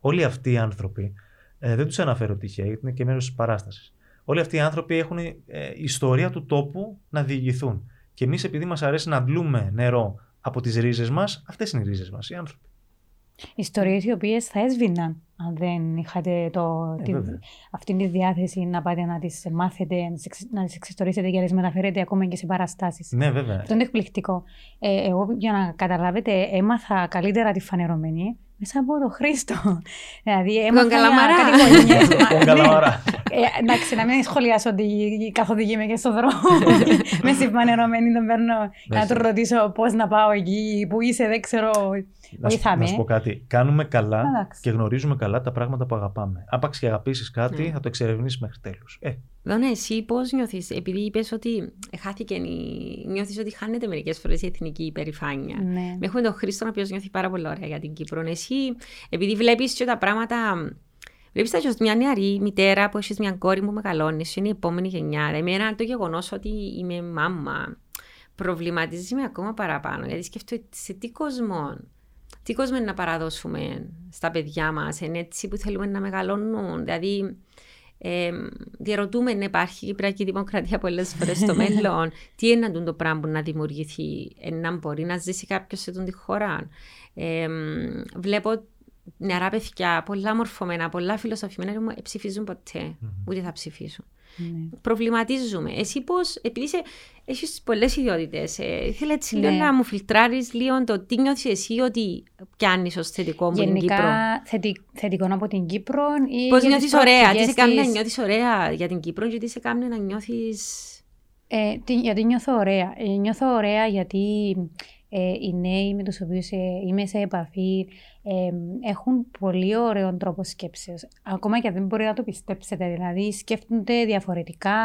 Όλοι αυτοί οι άνθρωποι, ε, δεν τους αναφέρω τυχαία γιατί είναι και μέρος της παράστασης. Όλοι αυτοί οι άνθρωποι έχουν ε, ιστορία του τόπου να διηγηθούν. Και εμείς, επειδή μας αρέσει να αντλούμε νερό από τις ρίζες μας, αυτές είναι οι ρίζες μας, οι άνθρωποι. Ιστορίες οι οποίες θα έσβηναν αν δεν είχατε το, Ε, τη- βέβαια. αυτή τη διάθεση να πάτε να τις μάθετε, να τις, εξ- να τις εξιστορήσετε και να τις μεταφέρετε ακόμα και σε παραστάσεις. Ναι, βέβαια. Αυτό είναι εκπληκτικό. Ε, εγώ για να καταλάβετε έμαθα καλύτερα τη φανερωμένη μέσα από το Χρήστο. <laughs> δηλαδή έμαθα για Καλαμαρά. κατηγορίες. Μα- <laughs> Τον ναι. Καλαμαρά. Ε, εντάξει, να μην σχολιάσω ότι καθότι είμαι και στον δρόμο. <laughs> με στη φανερωμένη τον παίρνω για να τον ρωτήσω πώς να πάω εκεί, που είσαι, δεν ξέρω. Να σου, Βοηθάμε. να σου πω κάτι. Κάνουμε καλά Εντάξει. και γνωρίζουμε καλά τα πράγματα που αγαπάμε. Άπαξ και αγαπήσεις κάτι, Ναι. θα το εξερευνήσεις μέχρι τέλους. Ε, Δώνα, εσύ πώς νιώθεις, επειδή είπες ότι χάθηκε, νιώθεις ότι χάνεται μερικές φορές η εθνική υπερηφάνεια. Ναι. Έχουμε τον Χρήστο, ο οποίος νιώθει πάρα πολύ ωραία για την Κύπρο. Εσύ, επειδή βλέπεις και τα πράγματα. Βλέπεις τα μια νεαρή μητέρα που έχεις μια κόρη που μεγαλώνεις, είναι η επόμενη γενιά. Εμένα το γεγονός ότι είμαι μάμα προβληματίζει με ακόμα παραπάνω. Γιατί σκέφτομαι σε τι κόσμο τι κόσμο να παραδώσουμε στα παιδιά μας, είναι έτσι που θέλουμε να μεγαλώνουν. Δηλαδή, ε, διαρωτούμε αν υπάρχει Κυπριακή Δημοκρατία πολλές φορές στο μέλλον. <laughs> Τι είναι το πράγμα που να δημιουργηθεί, να μπορεί να ζήσει κάποιος σε αυτή τη χώρα. Ε, βλέπω νεαρά παιδιά, πολλά μορφωμένα, πολλά φιλοσοφημένα, που ψηφίζουν ποτέ, ούτε θα ψηφίσουν. Ναι. Προβληματίζουμε. Εσύ πώς, επειδή έχεις πολλές ιδιότητες, ε, ήθελα έτσι Ναι. λίγο να μου φιλτράρεις λίγο το τι νιώθεις εσύ ότι πιάνεις ως θετικό από την Γενικά Κύπρο. θετι, θετικό από την Κύπρο ή Πώς για τις νιώθεις ωραία, τι προοπτικές σε κάνει να της- νιώθεις ωραία για την Κύπρο και τι σε κάνει να νιώθει. Ε, τι- γιατί νιώθω ωραία. Ε, νιώθω ωραία γιατί ε, οι νέοι με τους οποίους ε, είμαι σε επαφή ε, έχουν πολύ ωραίο τρόπο σκέψεως. Ακόμα και αν δεν μπορεί να το πιστέψετε. Δηλαδή σκέφτονται διαφορετικά,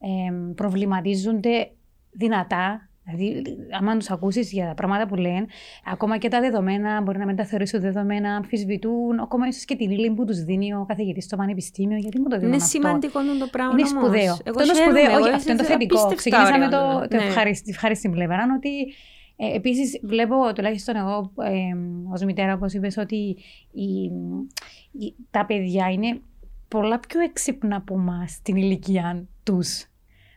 ε, προβληματίζονται δυνατά. Δηλαδή, άμα τους ακούσεις για τα πράγματα που λένε, ακόμα και τα δεδομένα μπορεί να μην τα θεωρήσουν δεδομένα, αμφισβητούν, ακόμα ίσως και την ύλη που τους δίνει ο καθηγητής στο πανεπιστήμιο. Γιατί μου το δίνουν Είναι αυτό. σημαντικό το πράγμα. Είναι όμως. σπουδαίο. Εγώ αυτό είναι χαίρομαι, σπουδαίο. εγώ Όχι, αυτό είναι το είναι θετικό. απίστευτα Ξεκινήσαμε ωραίο, το, το ναι. ευχαριστη- ευχάριστη πλευρά ότι ε, επίσης βλέπω τουλάχιστον εγώ ε, ως μητέρα, όπως είπες, ότι η, η- τα παιδιά είναι πολλά πιο έξυπνα από εμάς στην ηλικία τους.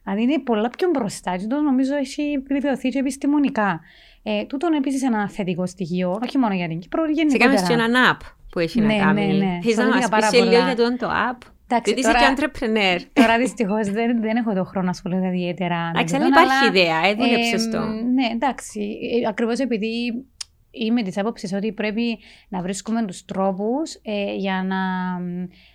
Δηλαδή είναι πολλά πιο μπροστά. Και το νομίζω έχει επιβεβαιωθεί και επιστημονικά. Ε, τούτον επίσης ένα θετικό στοιχείο, όχι μόνο για την Κύπρο, Σε γενικότερα. κάνεις και ένα app που έχει Ναι, να κάνει. ναι, ναι. Θες να Ασχολήθηκα μας πάρα πεις λίγο πολλά. για το, το app; Εντάξει, Γιατί είσαι τώρα- και entrepreneur. Τώρα δυστυχώς δεν, δεν έχω το χρόνο να ασχοληθώ ιδιαίτερα. με Εντάξει, αλλά τούτον, υπάρχει ιδέα, ε, δούλεψες εμ, το. Ναι, εντάξει. Ακριβώς επειδή είμαι της άποψης ότι πρέπει να βρίσκουμε τους τρόπους για να,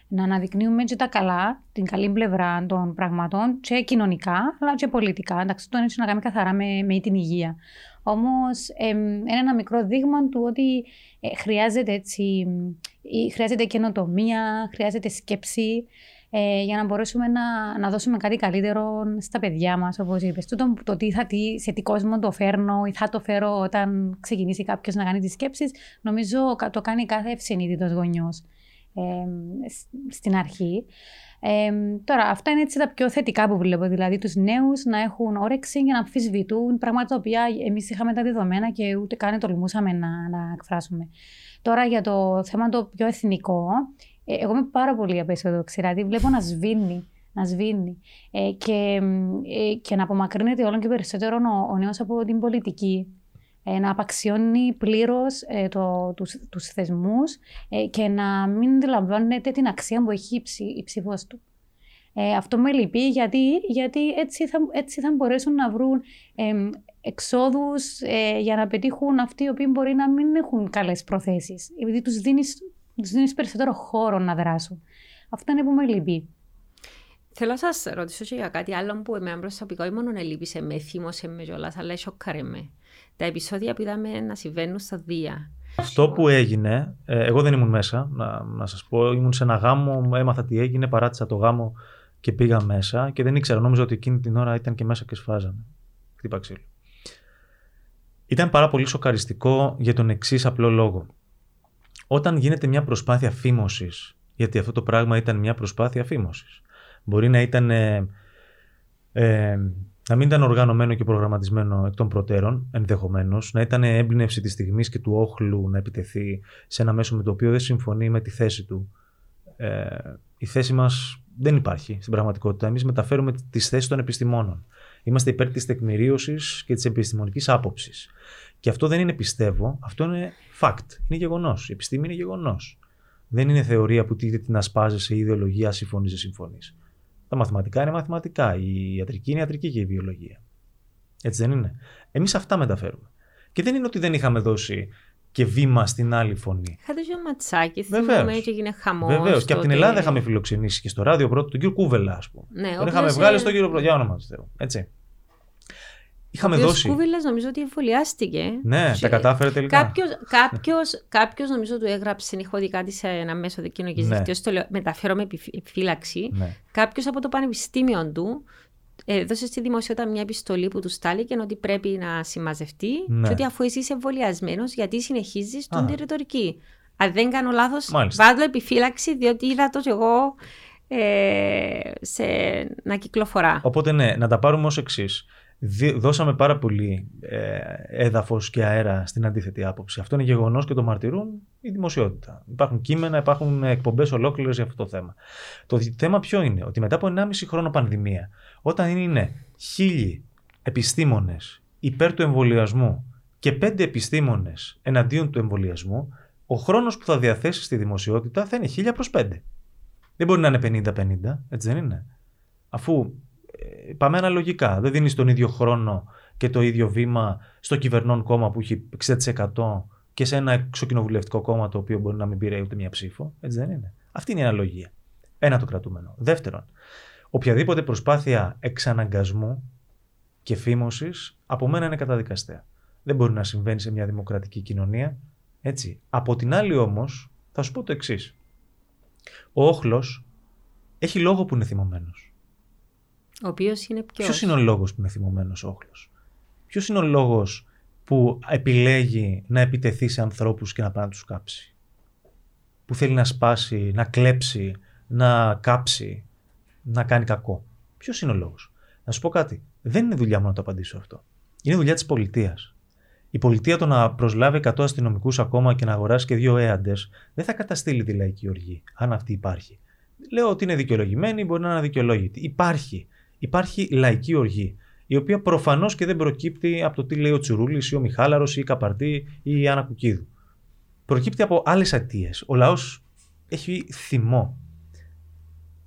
να αναδεικνύουμε και τα καλά, την καλή πλευρά των πραγμάτων, και κοινωνικά, αλλά και πολιτικά. Εντάξει, το έχει να κάνει καθαρά με, με την υγεία. Όμως, είναι ένα μικρό δείγμα του ότι ε, χρειάζεται έτσι. ε, Χρειάζεται καινοτομία, χρειάζεται σκέψη ε, για να μπορέσουμε να, να δώσουμε κάτι καλύτερο στα παιδιά μας, όπως είπες. Τούτο το τι θα, τι, σε τι κόσμο το φέρνω ή θα το φέρω όταν ξεκινήσει κάποιος να κάνει τις σκέψεις, νομίζω κα- το κάνει κάθε ευσυνείδητος γονιός ε, σ- στην αρχή. Ε, τώρα, αυτά είναι έτσι τα πιο θετικά που βλέπω. Δηλαδή, τους νέους να έχουν όρεξη για να αμφισβητούν πράγματα τα οποία εμείς είχαμε τα δεδομένα και ούτε καν τολμούσαμε να, να εκφράσουμε. Τώρα, για το θέμα το πιο εθνικό, ε, εγώ είμαι πάρα πολύ απεσιόδοξη. Δηλαδή, βλέπω να σβήνει. Να σβήνει. Ε, και, μ, ε, και να απομακρύνεται όλο και περισσότερο ο, ο νέος από την πολιτική. Ε, να απαξιώνει πλήρως ε, το, τους, τους θεσμούς ε, και να μην αντιλαμβάνεται την αξία που έχει η, ψη, η ψήφος του. Ε, αυτό με λυπεί γιατί, γιατί έτσι, θα, έτσι θα μπορέσουν να βρουν ε, εξόδους ε, για να πετύχουν αυτοί οι οποίοι μπορεί να μην έχουν καλές προθέσεις. Επειδή τους δίνεις, τους δίνεις περισσότερο χώρο να δράσουν. Αυτό είναι που με λυπεί. Θέλω να σας ρωτήσω και για κάτι άλλο που εμένα προσωπικό ή μόνο ελείπησε με, θύμωσε με κιόλας, αλλά σοκάρε με. Τα επεισόδια που είδαμε να συμβαίνουν στα Δία. Αυτό που έγινε, ε, εγώ δεν ήμουν μέσα, να, να σας πω, ήμουν σε ένα γάμο, έμαθα τι έγινε, παράτησα το γάμο και πήγα μέσα και δεν ήξερα, νόμιζα ότι εκείνη την ώρα ήταν και μέσα και σφάζανε. Χτύπα ξύλο. Ήταν πάρα πολύ σοκαριστικό για τον εξής απλό λόγο. Όταν γίνεται μια προσπάθεια φήμωσης, γιατί αυτό το πράγμα ήταν μια προσπάθεια φήμωσης, μπορεί να ήταν ε, ε, να μην ήταν οργανωμένο και προγραμματισμένο εκ των προτέρων, ενδεχομένως, να ήταν έμπνευση της στιγμής και του όχλου να επιτεθεί σε ένα μέσο με το οποίο δεν συμφωνεί με τη θέση του. Ε, η θέση μας δεν υπάρχει στην πραγματικότητα. Εμείς μεταφέρουμε τις θέσεις των επιστημόνων. Είμαστε υπέρ της τεκμηρίωσης και της επιστημονικής άποψης. Και αυτό δεν είναι πιστεύω, αυτό είναι fact. Είναι γεγονός. Η επιστήμη είναι γεγονός. Δεν είναι θεωρία που τίθεται να σπάζει σε ιδεολογία, συμφωνείς, δεν συμφωνείς. Τα μαθηματικά είναι μαθηματικά. Η ιατρική είναι ιατρική και η βιολογία. Έτσι δεν είναι. Εμείς αυτά μεταφέρουμε. Και δεν είναι ότι δεν είχαμε δώσει και βήμα στην άλλη φωνή. Είχατε και ματσάκι, Βεβαίως. θυμάμαι και έγινε χαμός. Βεβαίως. Και από την Ελλάδα είχαμε φιλοξενήσει και στο ράδιο πρώτο τον κύριο Κούβελα, ας πούμε. Ναι, Τον ο είχαμε οποίος, βγάλει ε, στον κύριο Πρώτο. Για όνομα του Θεού. Έτσι. Είχαμε Ο δώσει. Κούβιλας νομίζω ότι εμβολιάστηκε. Ναι, Και τα κατάφερε τελικά. Κάποιος, κάποιος, κάποιος νομίζω του έγραψε, έχω δει κάτι σε ένα μέσο κοινωνικής Ναι. δικτύωσης, το λέω, μεταφέρω με επιφύ- επιφύλαξη. Ναι. Κάποιος από το πανεπιστήμιο του έδωσε στη δημοσιότητα μια επιστολή που του στάληκε ότι πρέπει να συμμαζευτεί Ναι. και ότι αφού εσύ είσαι εμβολιασμένο, γιατί συνεχίζεις Α. την ρητορική. Αν δεν κάνω λάθος, Μάλιστα. βάλω επιφύλαξη, διότι είδα το εγώ ε, σε, να κυκλοφορά. Οπότε ναι, να τα πάρουμε ως εξής. Δώσαμε πάρα πολύ ε, έδαφος και αέρα στην αντίθετη άποψη. Αυτό είναι γεγονός και το μαρτυρούν η δημοσιότητα. Υπάρχουν κείμενα, υπάρχουν εκπομπές ολόκληρες για αυτό το θέμα. Το θέμα ποιο είναι, ότι μετά από 1,5 χρόνο πανδημία, όταν είναι χίλιοι επιστήμονες υπέρ του εμβολιασμού και πέντε επιστήμονες εναντίον του εμβολιασμού, ο χρόνος που θα διαθέσει στη δημοσιότητα θα είναι 1000 προς 5. Δεν μπορεί να είναι 50-50, έτσι δεν είναι; Αφού ε, πάμε αναλογικά, δεν δίνεις τον ίδιο χρόνο και το ίδιο βήμα στο κυβερνών κόμμα που έχει 60% και σε ένα εξοκοινοβουλευτικό κόμμα το οποίο μπορεί να μην πήρε ούτε μια ψήφο. Έτσι δεν είναι. Αυτή είναι η αναλογία. Ένα το κρατούμενο. Δεύτερον, οποιαδήποτε προσπάθεια εξαναγκασμού και φήμωσης από μένα είναι καταδικαστέα. Δεν μπορεί να συμβαίνει σε μια δημοκρατική κοινωνία. Έτσι. Από την άλλη όμως, θα σου πω το εξής. Ο όχλος έχει λόγο που είναι θυμωμένος. Ο οποίος είναι ποιος; Ποιος είναι ο λόγος που είναι θυμωμένος ο όχλος, Ποιος είναι ο λόγος που επιλέγει να επιτεθεί σε ανθρώπους και να πάει να τους κάψει, Που θέλει να σπάσει, να κλέψει, να κάψει, να κάνει κακό; Ποιος είναι ο λόγος; Να σου πω κάτι. Δεν είναι δουλειά μου να το απαντήσω αυτό. Είναι δουλειά της πολιτείας. Η πολιτεία το να προσλάβει 100 αστυνομικούς ακόμα και να αγοράσει και δύο έαντες δεν θα καταστήλει τη λαϊκή οργή, αν αυτή υπάρχει. Λέω ότι είναι δικαιολογημένη, μπορεί να είναι αδικαιολόγητη. Υπάρχει. Υπάρχει λαϊκή οργή, η οποία προφανώς και δεν προκύπτει από το τι λέει ο Τσουρούλης ή ο Μιχάλαρος ή η Καπαρτή ή η Άννα Κουκίδου. Προκύπτει από άλλες αιτίες. Ο λαός έχει θυμό.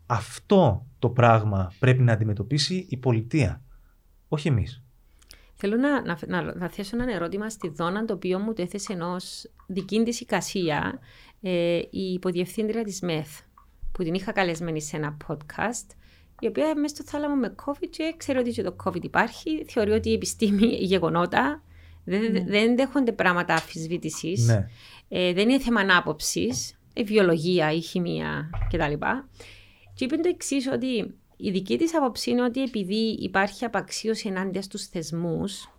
Αυτό το πράγμα πρέπει να αντιμετωπίσει η πολιτεία, όχι εμείς. Θέλω να, να, να, να θέσω ένα ερώτημα στη Δόνα, το οποίο μου το έθεσε ενός δική της εικασία ε, η υποδιευθύντρια της ΜΕΘ, που την είχα καλεσμένη σε ένα podcast, η οποία μέσα στο θάλαμο με COVID και ξέρει ότι και το COVID υπάρχει, θεωρεί ότι η επιστήμη γεγονότα, δεν, Ναι. δεν δέχονται πράγματα αμφισβήτηση, Ναι. ε, δεν είναι θέμα ανάποψης, η βιολογία, η χημεία κτλ. Και είπε το εξής, ότι η δική της άποψη είναι ότι επειδή υπάρχει απαξίωση ενάντια στους θεσμούς,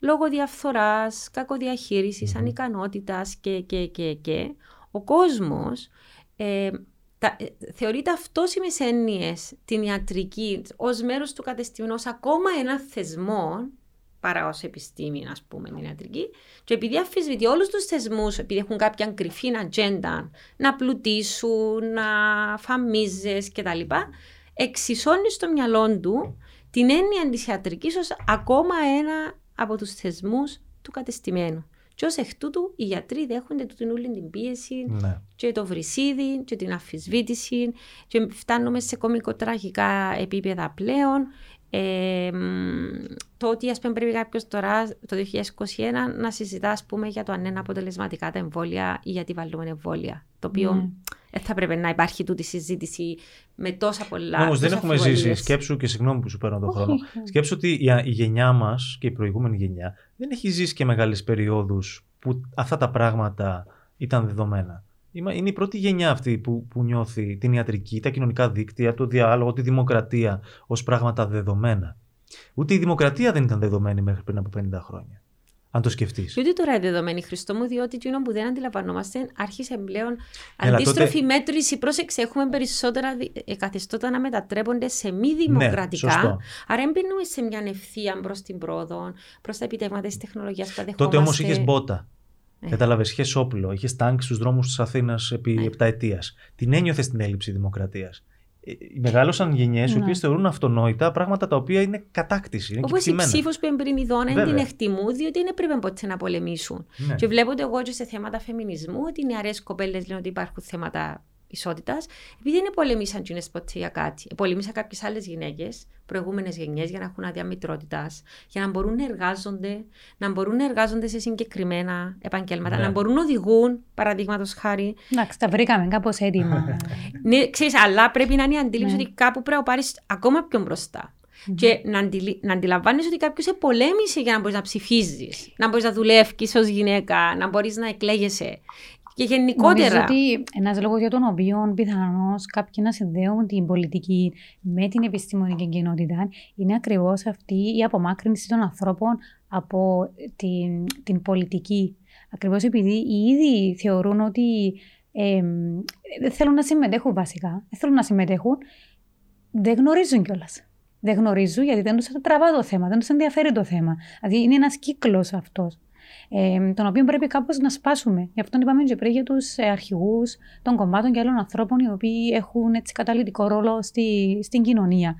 λόγω διαφθοράς, κακοδιαχείρισης, Μμμ. ανικανότητας και, και, και, και, ο κόσμος ε, τα, ε, θεωρεί ταυτόσιμες έννοιες την ιατρική ως μέρος του κατεστημένου, ως ακόμα ένα θεσμό, παρά ως επιστήμη, ας πούμε, την ιατρική. Και επειδή αφισβητεί όλους τους θεσμούς, επειδή έχουν κάποια κρυφή ατζέντα, να πλουτίσουν, να φαμίζες κτλ., εξισώνει στο μυαλό του την έννοια της ιατρικής ως ακόμα ένα από τους θεσμούς του κατεστημένου. Και ως εκ τούτου οι γιατροί δέχονται την όλη την πίεση ναι. και το βρυσίδι και την αμφισβήτηση και φτάνουμε σε κομικοτραγικά επίπεδα πλέον. Ε, μ, το ότι ας πούμε πρέπει κάποιος τώρα το 2021 να συζητά ας πούμε για το αν είναι αποτελεσματικά τα εμβόλια ή γιατί βάλουμε εμβόλια. Το οποίο Ναι. δεν θα πρέπει να υπάρχει τούτη συζήτηση με τόσα πολλά. Όμως δεν τόσα έχουμε αμφιβολίες. ζήσει. Σκέψου και συγγνώμη που σου παίρνω τον Όχι. χρόνο. Σκέψου ότι η, η γενιά μας και η προηγούμενη γενιά δεν έχει ζήσει και μεγάλες περιόδους που αυτά τα πράγματα ήταν δεδομένα. Είμα- Είναι η πρώτη γενιά αυτή που, που νιώθει την ιατρική, τα κοινωνικά δίκτυα, το διάλογο, τη δημοκρατία ως πράγματα δεδομένα. Ούτε η δημοκρατία δεν ήταν δεδομένη μέχρι πριν από 50 χρόνια. Αν το σκεφτείς. Και ούτε τώρα είναι δεδομένη Χριστό μου, διότι εκείνο που δεν αντιλαμβανόμαστε άρχισε πλέον Έλα, αντίστροφη τότε- μέτρηση. Πρόσεξε, έχουμε περισσότερα δι- ε, καθεστώτα να μετατρέπονται σε μη δημοκρατικά. Ναι, σωστό. Άρα μπαίνουμε σε μια ευθεία προ την πρόοδο, προ τα επιτεύγματα της τεχνολογίας που τα δεχόμαστε. Τότε όμως είχες μπότα. Ε. Κατάλαβες, είχες όπλο, είχες τάγκ στους δρόμους της Αθήνας επί Ναι. επταετίας. Την ένιωθες την έλλειψη δημοκρατίας. Μεγάλωσαν γενιές οι Ναι. οποίες θεωρούν αυτονόητα πράγματα τα οποία είναι κατάκτηση. Είναι Όπως η κεκτημένα. ψήφος που εμπριμιδών δεν Βέβαια. την εκτιμούν, διότι δεν έπρεπε ποτέ να πολεμήσουν. Ναι. Και βλέπω ότι εγώ και σε θέματα φεμινισμού ότι οι νεαρέ κοπέλες λένε ότι υπάρχουν θέματα ισότητας, επειδή δεν πολεμήσαν τζίνε ποτέ για κάτι. Πολεμήσαν κάποιες άλλες γυναίκες, προηγούμενες γενιές, για να έχουν άδεια μητρότητας, για να μπορούν να εργάζονται, να μπορούν να εργάζονται σε συγκεκριμένα επαγγέλματα, Ναι. να μπορούν να οδηγούν, παραδείγματος χάρη. Εντάξει, τα βρήκαμε κάπως έτοιμα. Ναι, ξέρεις, αλλά πρέπει να είναι η αντίληψη Ναι. ότι κάπου πρέπει να πάρεις ακόμα πιο μπροστά. Και να, αντιλη... να αντιλαμβάνεις ότι κάποιος σε πολέμησε για να μπορείς να ψηφίζεις, να μπορείς να δουλεύεις ως γυναίκα, να μπορείς να εκλέγεσαι. Και γενικότερα. Νομίζω ότι ένας λόγος για τον οποίο πιθανώς κάποιοι να συνδέουν την πολιτική με την επιστημονική κοινότητα είναι ακριβώς αυτή η απομάκρυνση των ανθρώπων από την, την πολιτική. Ακριβώς επειδή οι ίδιοι θεωρούν ότι ε, δεν θέλουν να συμμετέχουν βασικά. Δεν θέλουν να συμμετέχουν. Δεν γνωρίζουν κιόλας. Δεν γνωρίζουν γιατί δεν τους τραβά το θέμα, δεν τους ενδιαφέρει το θέμα. Δηλαδή είναι ένας κύκλος αυτός ε, τον οποίο πρέπει κάπως να σπάσουμε. Γι' αυτό είπαμε και πριν για τους ε, αρχηγούς των κομμάτων και άλλων ανθρώπων οι οποίοι έχουν έτσι καταλητικό ρόλο στη, στην κοινωνία.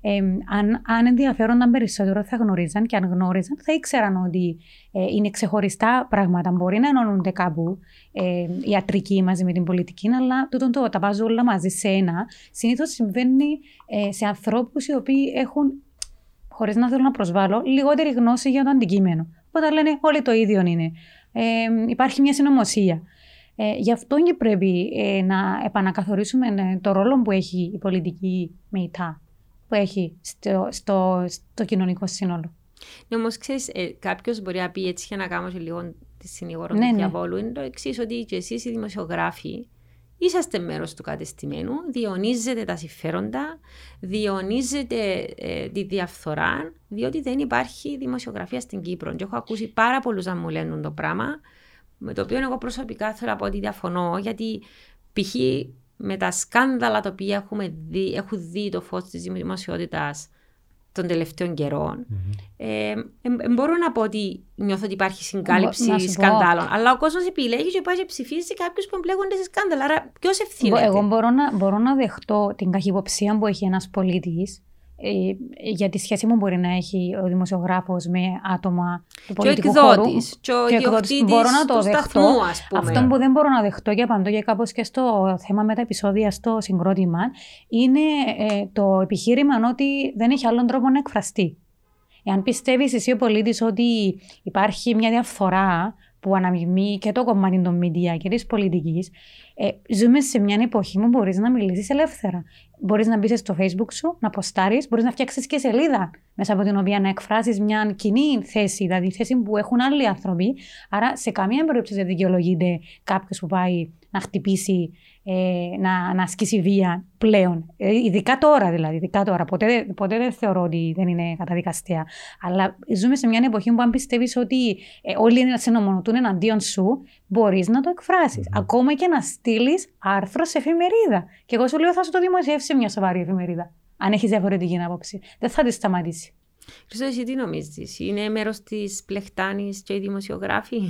Ε, αν, αν ενδιαφέρονταν περισσότερο θα γνωρίζαν και αν γνώριζαν θα ήξεραν ότι ε, είναι ξεχωριστά πράγματα. Μπορεί να ενώνονται κάπου ε, ιατρική μαζί με την πολιτική, αλλά τούτο το, τα βάζω όλα μαζί σε ένα. Συνήθως συμβαίνει ε, σε ανθρώπους οι οποίοι έχουν, χωρίς να θέλω να προσβάλλω, λιγότερη γνώση για το αντικείμενο. Οπότε λένε όλοι το ίδιο είναι. Ε, υπάρχει μια συνωμοσία. Ε, γι' αυτό και πρέπει ε, να επανακαθορίσουμε ε, το ρόλο που έχει η πολιτική ΜΕΙΤΑ, που έχει στο, στο, στο κοινωνικό σύνολο. Ναι, όμως ξέρεις, ε, κάποιος μπορεί να πει έτσι για να κάνω λίγο τη συνηγόρο ναι, του ναι. διαβόλου, είναι το εξής, ότι και εσείς οι δημοσιογράφοι είσαστε μέρος του κατεστημένου, διονύζετε τα συμφέροντα, διονύζετε ε, τη διαφθορά, διότι δεν υπάρχει δημοσιογραφία στην Κύπρο. Και έχω ακούσει πάρα πολλούς να μου λένε το πράγμα, με το οποίο εγώ προσωπικά θέλω να πω ότι διαφωνώ, γιατί π.χ. με τα σκάνδαλα τα οποία έχουμε δει, έχουν δει το φως της δημοσιότητας των τελευταίων καιρών. Mm-hmm. Ε, ε, μπορώ να πω ότι νιώθω ότι υπάρχει συγκάλυψη σκανδάλων. Αλλά ο κόσμος επιλέγει και πάει και ψηφίζει κάποιους που εμπλέκονται σε σκάνδαλα. Άρα ποιος ευθύνεται; Εγώ μπορώ να, μπορώ να δεχτώ την καχυποψία που έχει ένας πολίτης ε, για τη σχέση μου μπορεί να έχει ο δημοσιογράφος με άτομα του πολιτικού και χώρου. Και ο ιδιοκτήτης μπορώ να το δεχτώ. Σταθμού, ας πούμε. Αυτό που δεν μπορώ να δεχτώ και απαντώ και κάπως και στο θέμα με τα επεισόδια στο συγκρότημα είναι ε, το επιχείρημα ότι δεν έχει άλλον τρόπο να εκφραστεί. Εάν πιστεύεις εσύ ο πολίτης ότι υπάρχει μια διαφθορά που αναμειγμεί και το κομμάτι των media και της πολιτικής, ε, ζούμε σε μια εποχή που μπορείς να μιλήσεις ελεύθερα. Μπορείς να μπεις στο Facebook σου, να ποστάρεις, μπορείς να φτιάξεις και σελίδα μέσα από την οποία να εκφράσεις μια κοινή θέση, δηλαδή θέση που έχουν άλλοι άνθρωποι. Άρα, σε καμία περίπτωση δεν δικαιολογείται κάποιος που πάει να χτυπήσει ε, να, να ασκήσει βία πλέον. Ε, ειδικά τώρα δηλαδή. Ειδικά τώρα. Ποτέ, ποτέ δεν θεωρώ ότι δεν είναι καταδικαστέα. Αλλά ζούμε σε μια εποχή που αν πιστεύεις ότι ε, όλοι είναι να σε νομονοτούν εναντίον σου, μπορείς να το εκφράσεις. Mm. Ακόμα και να στείλεις άρθρο σε εφημερίδα. Και εγώ σου λέω θα σου το δημοσιεύσει σε μια σοβαρή εφημερίδα. Αν έχεις διαφορετική άποψη. Δεν θα τη σταματήσει. Χρυσό, εσύ τι νομίζεις, είναι μέρος της πλεχτάνης και οι δημοσιογράφοι;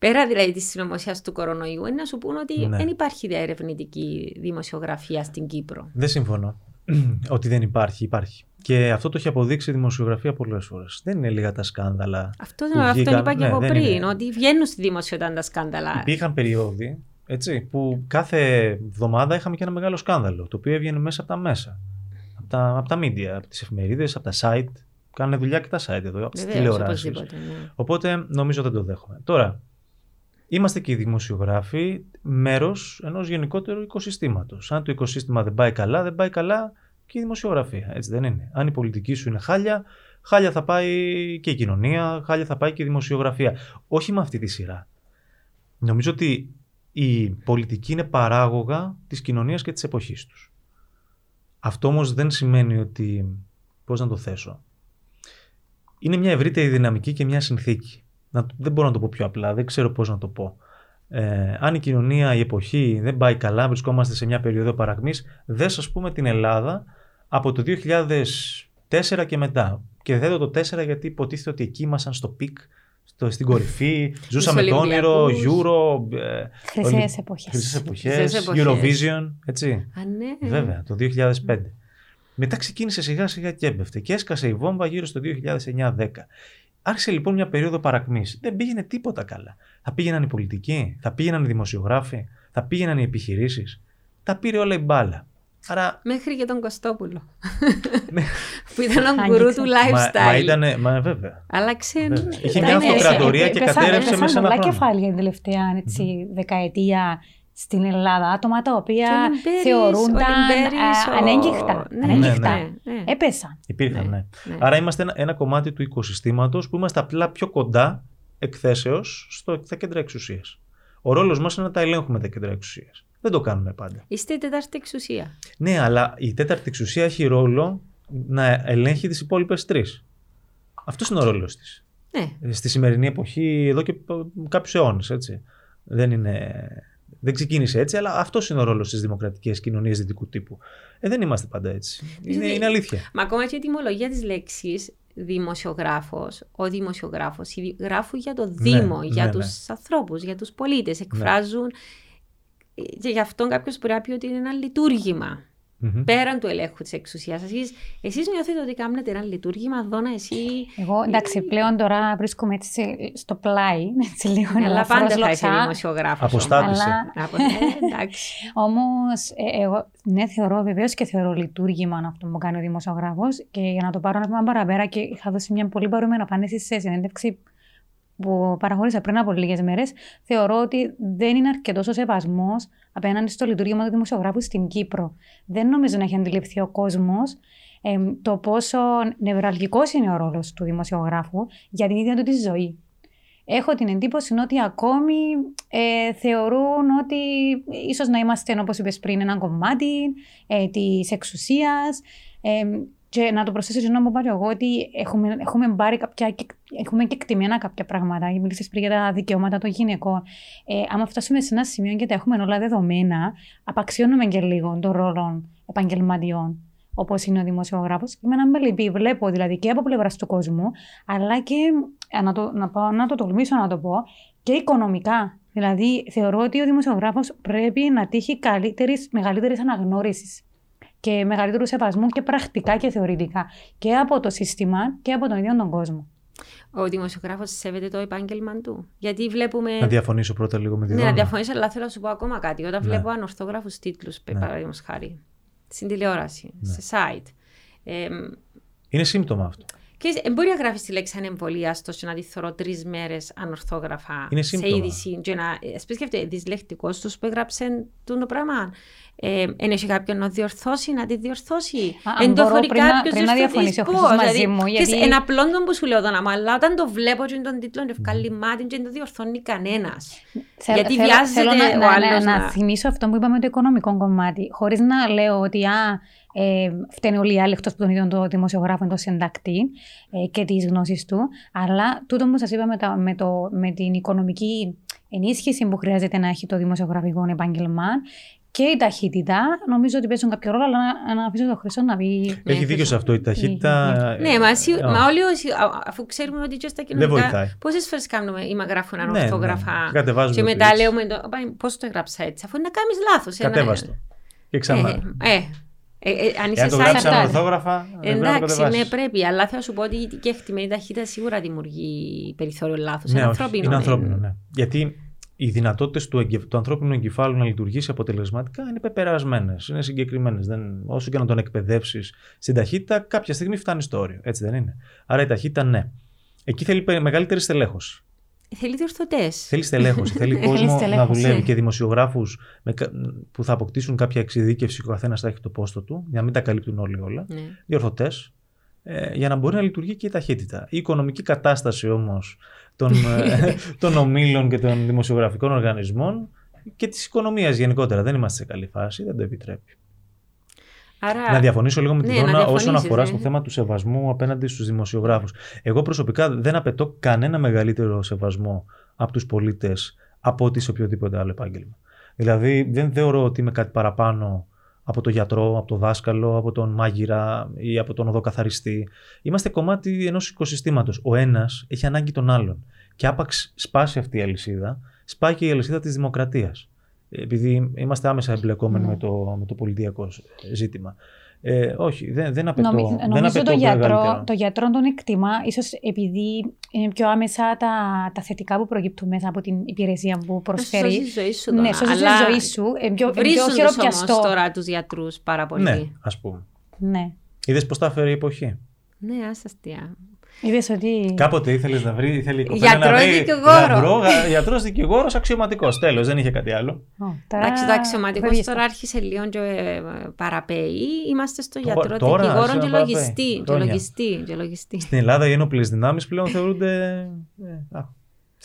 Πέρα δηλαδή της συνωμοσίας του κορονοϊού, είναι να σου πούν ότι ναι. δεν υπάρχει διαρευνητική δημοσιογραφία στην Κύπρο. Δεν συμφωνώ. <clears throat> ότι δεν υπάρχει, υπάρχει. Και αυτό το έχει αποδείξει η δημοσιογραφία πολλές φορές. Δεν είναι λίγα τα σκάνδαλα. Αυτό, αυτό είπα και ναι, εγώ πριν, είναι. ότι βγαίνουν στη δημοσιότητα τα σκάνδαλα. Υπήρχαν περιόδοι έτσι, που κάθε εβδομάδα είχαμε και ένα μεγάλο σκάνδαλο, το οποίο έβγαινε μέσα από τα μέσα. Από τα, από τα media, από τις εφημερίδες, από τα site. Κάνουν δουλειά και τα site εδώ, από τις τηλεοράσεις. Ναι. Οπότε νομίζω δεν το δέχομαι. Τώρα, Είμαστε και οι δημοσιογράφοι μέρος ενός γενικότερου οικοσυστήματος. Αν το οικοσύστημα δεν πάει καλά, δεν πάει καλά και η δημοσιογραφία. Έτσι δεν είναι. Αν η πολιτική σου είναι χάλια, χάλια θα πάει και η κοινωνία, χάλια θα πάει και η δημοσιογραφία. Όχι με αυτή τη σειρά. Νομίζω ότι η πολιτική είναι παράγωγα της κοινωνίας και της εποχής τους. Αυτό όμως δεν σημαίνει ότι. Πώς να το θέσω. Είναι μια ευρύτερη δυναμική και μια συνθήκη να, δεν μπορώ να το πω πιο απλά, δεν ξέρω πώς να το πω. Ε, αν η κοινωνία, η εποχή δεν πάει καλά, βρισκόμαστε σε μια περίοδο παρακμής, δες ας πούμε την Ελλάδα από το 2004 και μετά. Και δεν το 4 γιατί υποτίθεται ότι εκεί ήμασταν στο peak, στο, στην κορυφή, <laughs> ζούσαμε το όνειρο, Euro, ε, χρυσές εποχές. Χρυσές εποχές, Eurovision, έτσι. Α, ναι. Βέβαια, το 2005. Μετά ξεκίνησε σιγά σιγά και έμπεφτε και έσκασε η βόμβα γύρω στο 2009-10. Άρχισε λοιπόν μια περίοδο παρακμής. Δεν πήγαινε τίποτα καλά. Θα πήγαιναν οι πολιτικοί, θα πήγαιναν οι δημοσιογράφοι, θα πήγαιναν οι επιχειρήσεις. Τα πήρε όλα η μπάλα. Άρα... Μέχρι και τον Κωστόπουλο. <laughs> που ήταν ο γκουρού του lifestyle. Μα, μα ήταν, μα βέβαια. Άλλαξε. Είχε μια αυτοκρατορία και κατέρευσε μέσα ένα χρόνο. πολλά κεφάλια την τελευταία έτσι, δεκαετία στην Ελλάδα, άτομα τα οποία Και ο Λιμπέρης, θεωρούνταν ο Λιμπέρης, α, ο- ανέγκυχτα. Ναι, ανέγκυχτα. ναι, ναι. Έπεσαν. Υπήρχαν, ναι. Ναι. Άρα είμαστε ένα, ένα κομμάτι του οικοσυστήματος που είμαστε απλά πιο κοντά εκθέσεως στο, στα κέντρα εξουσίας. Ο ρόλος μας είναι να τα ελέγχουμε τα κέντρα εξουσίας. Δεν το κάνουμε πάντα. Είστε η τέταρτη εξουσία. Ναι, αλλά η τέταρτη εξουσία έχει ρόλο να ελέγχει τις υπόλοιπες τρεις. Αυτός είναι ο ρόλος της. Ναι. Στη σημερινή εποχή, εδώ και κάποιους αιώνες, έτσι. Δεν είναι... Δεν ξεκίνησε έτσι, αλλά αυτός είναι ο ρόλος της δημοκρατικής κοινωνίας δυτικού τύπου. Ε, δεν είμαστε πάντα έτσι. Είναι, Δηλαδή- είναι αλήθεια. Μα ακόμα και η ετοιμολογία της λέξης δημοσιογράφος, ο δημοσιογράφος, γράφουν για το Δήμο, ναι, για ναι. τους ανθρώπους, για τους πολίτες. Εκφράζουν. Και γι' αυτό κάποιος μπορεί να πει ότι είναι ένα λειτουργήμα. Μμμ. Πέραν του ελέγχου της εξουσίας. Εσείς, εσείς νιώθετε ότι κάνετε ένα λειτουργήμα, Δώνα, εσύ. Εγώ εντάξει, πλέον τώρα βρίσκομαι έτσι σε- στο πλάι, <laughs> έτσι λίγο Αλλά ελαφρώς πάντα θα είσαι λοξά. δημοσιογράφο. Αποστάτησε. Αλλά εντάξει. <laughs> Όμως, εγώ ναι, θεωρώ βεβαίως και θεωρώ λειτουργήμα αυτό που κάνει ο δημοσιογράφος. Και για να το πάρω ένα βήμα παραπέρα, και είχα δώσει μια πολύ παρόμοια απάντηση σε συνέντευξη που παραχώρησα πριν από λίγες μέρες. Θεωρώ ότι δεν είναι αρκετός ο σεβασμός απέναντι στο λειτουργήμα του δημοσιογράφου στην Κύπρο. Δεν νομίζω να έχει αντιληφθεί ο κόσμος το πόσο νευραλγικός είναι ο ρόλος του δημοσιογράφου για την ίδια του τη ζωή. Έχω την εντύπωση ότι ακόμη ε, θεωρούν ότι ίσως να είμαστε, όπως είπες πριν, ένα κομμάτι ε, της εξουσίας. Ε, και να το προσθέσω και να μου πάρει εγώ ότι έχουμε, έχουμε, πάρει κάποια, έχουμε και εκτιμένα κάποια πράγματα. Μίλησες πριν για τα δικαιώματα των γυναικών. Ε, άμα φτάσουμε σε ένα σημείο και τα έχουμε όλα δεδομένα, απαξιώνουμε και λίγο τον ρόλο επαγγελματιών όπως είναι ο δημοσιογράφος. Και με έναν μελιπή βλέπω δηλαδή και από πλευράς του κόσμου, αλλά και να το, να, πάω, να το τολμήσω να το πω, και οικονομικά. Δηλαδή, θεωρώ ότι ο δημοσιογράφος πρέπει να τύχει μεγαλύτερης αναγνώρισης και μεγαλύτερου σεβασμού και πρακτικά και θεωρητικά. Και από το σύστημα και από τον ίδιο τον κόσμο. Ο δημοσιογράφος σέβεται το επάγγελμα του. Γιατί βλέπουμε. Να διαφωνήσω πρώτα λίγο με τη Ναι, να διαφωνήσω, αλλά θέλω να σου πω ακόμα κάτι. Όταν Ναι. βλέπω ανορθόγραφους τίτλους, Ναι. παραδείγματος χάρη, στην τηλεόραση, Ναι. σε site. Ε, Είναι σύμπτωμα αυτό. Και ε, μπορεί να γράφεις τη λέξη ανεμβολία στο και να τη θωρώ τρεις μέρες ανορθόγραφα Είναι σε σύμπτωμα. είδηση. Και να. Ε, σκέφτεται, δυσλεκτικός του που έγραψε το πράγμα. Ε, εν έχει κάποιον να διορθώσει, να τη διορθώσει. Α, Εν αν το μπορώ θωρεί πριν να- κάποιος πριν να διορθωτής, διαφωνήσει ο πώς, Χρήστος μαζί δηλαδή, μου, ξέρεις, γιατί- Εν απλό τον που σου λέω τον άμα, αλλά όταν το βλέπω και τον τίτλο είναι ευκάλλει μάτι και δεν το διορθώνει κανένας. Θέλ- Γιατί θέλω- βιάζεται θέλω να, ο να, άλλος να, να- να θυμίσω αυτό που είπαμε το οικονομικό κομμάτι. Χωρίς να λέω ότι α, ε, φταίνε όλοι οι άλλοι εκτός από τον ίδιο τον δημοσιογράφο, τον συντακτή ε, και τις γνώσεις του. Αλλά τούτο που σας είπα με, τα- με, το, με την οικονομική ενίσχυση που χρειάζεται να έχει το δημοσιογραφικό επάγγελμα και η ταχύτητα, νομίζω ότι παίζουν κάποιο ρόλο, αλλά να, να αφήσω τον Χρυσό να πει. Έχει Ναι, δίκιο σε αυτό. Η ταχύτητα. Ναι, μα, εσύ- ε, μα όλοι όσοι, α- αφού ξέρουμε ότι και στα κοινωνικά. βοηθάει. Πόσες φορές κάνουμε ή μα γράφουν Ναι, ανορθόγραφα. ναι. Κατεβάζουμε Και μετά tweets. λέμε, πώς το έγραψα έτσι, αφού είναι να κάνεις λάθος. Κατέβαστο. Και ξανά. Ε, ε, ε, ε, αν είσαι Εάν το site, γράψει αυτά. ανορθόγραφα, δεν πρέπει να το Εντάξει, ναι, κατεβάσεις. πρέπει. Αλλά θα σου πω ότι και η χτυμένη ταχύτητα σίγουρα δημιουργεί περιθώριο λάθο. Ναι, είναι όχι, ανθρώπινο. Είναι ε. ανθρώπινο, ναι. Γιατί οι δυνατότητες του, εγκεφ- του ανθρώπινου εγκεφάλου να λειτουργήσει αποτελεσματικά είναι πεπερασμένες, είναι συγκεκριμένες. Όσο και να τον εκπαιδεύσεις στην ταχύτητα, κάποια στιγμή φτάνει στο όριο. Έτσι δεν είναι. Άρα η ταχύτητα, ναι. Εκεί θέλει πε- μεγαλύτερη στελέχωση. Θέλει διορθωτές. Θέλει στελέχωση. θέλει <laughs> Θέλει κόσμο να στελέχωση. δουλεύει και δημοσιογράφους που θα αποκτήσουν κάποια εξειδίκευση και ο καθένας θα έχει το πόστο του, για να μην τα καλύπτουν όλοι όλα. Ναι. Διορθωτές, ε, για να μπορεί να λειτουργεί και η ταχύτητα. Η οικονομική κατάσταση όμως των, ε, <laughs> των ομίλων και των δημοσιογραφικών οργανισμών και της οικονομίας γενικότερα δεν είμαστε σε καλή φάση, δεν το επιτρέπει. Άρα, Να διαφωνήσω λίγο με την Ναι, να Δόνα όσον διαφωνήσεις, αφορά ε. στο θέμα του σεβασμού απέναντι στους δημοσιογράφους. Εγώ προσωπικά δεν απαιτώ κανένα μεγαλύτερο σεβασμό από τους πολίτες από ότι σε οποιοδήποτε άλλο επάγγελμα. Δηλαδή δεν θεωρώ ότι είμαι κάτι παραπάνω από τον γιατρό, από τον δάσκαλο, από τον μάγειρα ή από τον οδοκαθαριστή. Είμαστε κομμάτι ενός οικοσυστήματος. Ο ένας έχει ανάγκη τον άλλον. Και άπαξ σπάσει αυτή η αλυσίδα, σπάει και η αλυσίδα της δημοκρατίας. Επειδή είμαστε άμεσα εμπλεκόμενοι Ναι. με, το, με το πολιτιακό ζήτημα. Ε, όχι, δεν, δεν απαιτώ, Νομι- δεν νομίζω απαιτώ το γιατρό, μεγαλύτερο. το γιατρό τον εκτιμά, ίσως επειδή είναι πιο άμεσα τα, τα θετικά που προκύπτουν μέσα από την υπηρεσία που προσφέρει. Σώζει τη ζωή σου. Ναι, Δώνα, σώζει τη αλλά ζωή σου. ε, πιο, ε, πιο Βρίζουν τους χειροπιαστό. όμως τώρα τους γιατρούς πάρα πολύ. Ναι, ας πούμε. Ναι. Είδες πώ τα έφερε η εποχή; Ναι, ας αστεία. Είδες ότι... Κάποτε ήθελες να βρει, ήθελε η κοπέλα Γιατρός να βρει δικηγόρο. γαμπρό, γιατρός δικηγόρος, αξιωματικός. Τέλος, δεν είχε κάτι άλλο. Ω, τώρα Εντάξει, το αξιωματικός φεύγεις τώρα άρχισε λίγο και ε, παραπέει. Είμαστε στο Τώρα- γιατρό, τώρα δικηγόρο άρχισε και να παραπέει. λογιστή. Και Χρόνια. λογιστή. Και λογιστή. Στην Ελλάδα οι ένοπλες δυνάμεις πλέον θεωρούνται. ε, α,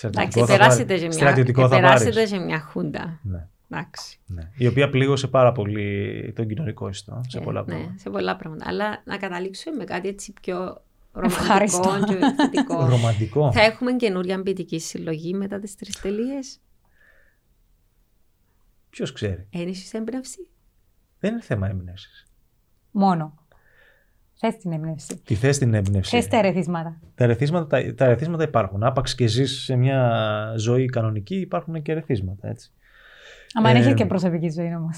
Εντάξει, στρατιωτικό θα περάσετε πάρεις. και μια, Στρατιωτικό θα περάσετε πάρεις. και μια χούντα. Ναι, Εντάξει. ναι. Η οποία πλήγωσε πάρα πολύ τον κοινωνικό ιστό σε Ε, πολλά ναι, πράγματα. σε πολλά πράγματα. Αλλά να καταλήξουμε με κάτι έτσι πιο Ευχάριστο. Ρομαντικό και θετικό. Ρομαντικό. Θα έχουμε καινούρια ποιητική συλλογή μετά τις τρεις τελείες; Ποιος ξέρει. Ένιωσε έμπνευση; Δεν είναι θέμα έμπνευσης. Μόνο. Θες την έμπνευση. Τι θες την έμπνευση; Θες τα ερεθίσματα. Τα ερεθίσματα, τα, τα ερεθίσματα υπάρχουν. Άπαξ και ζεις σε μια ζωή κανονική, υπάρχουν και ερεθίσματα. Έτσι. Άμα Ε, αν έχεις και προσωπική ζωή όμως.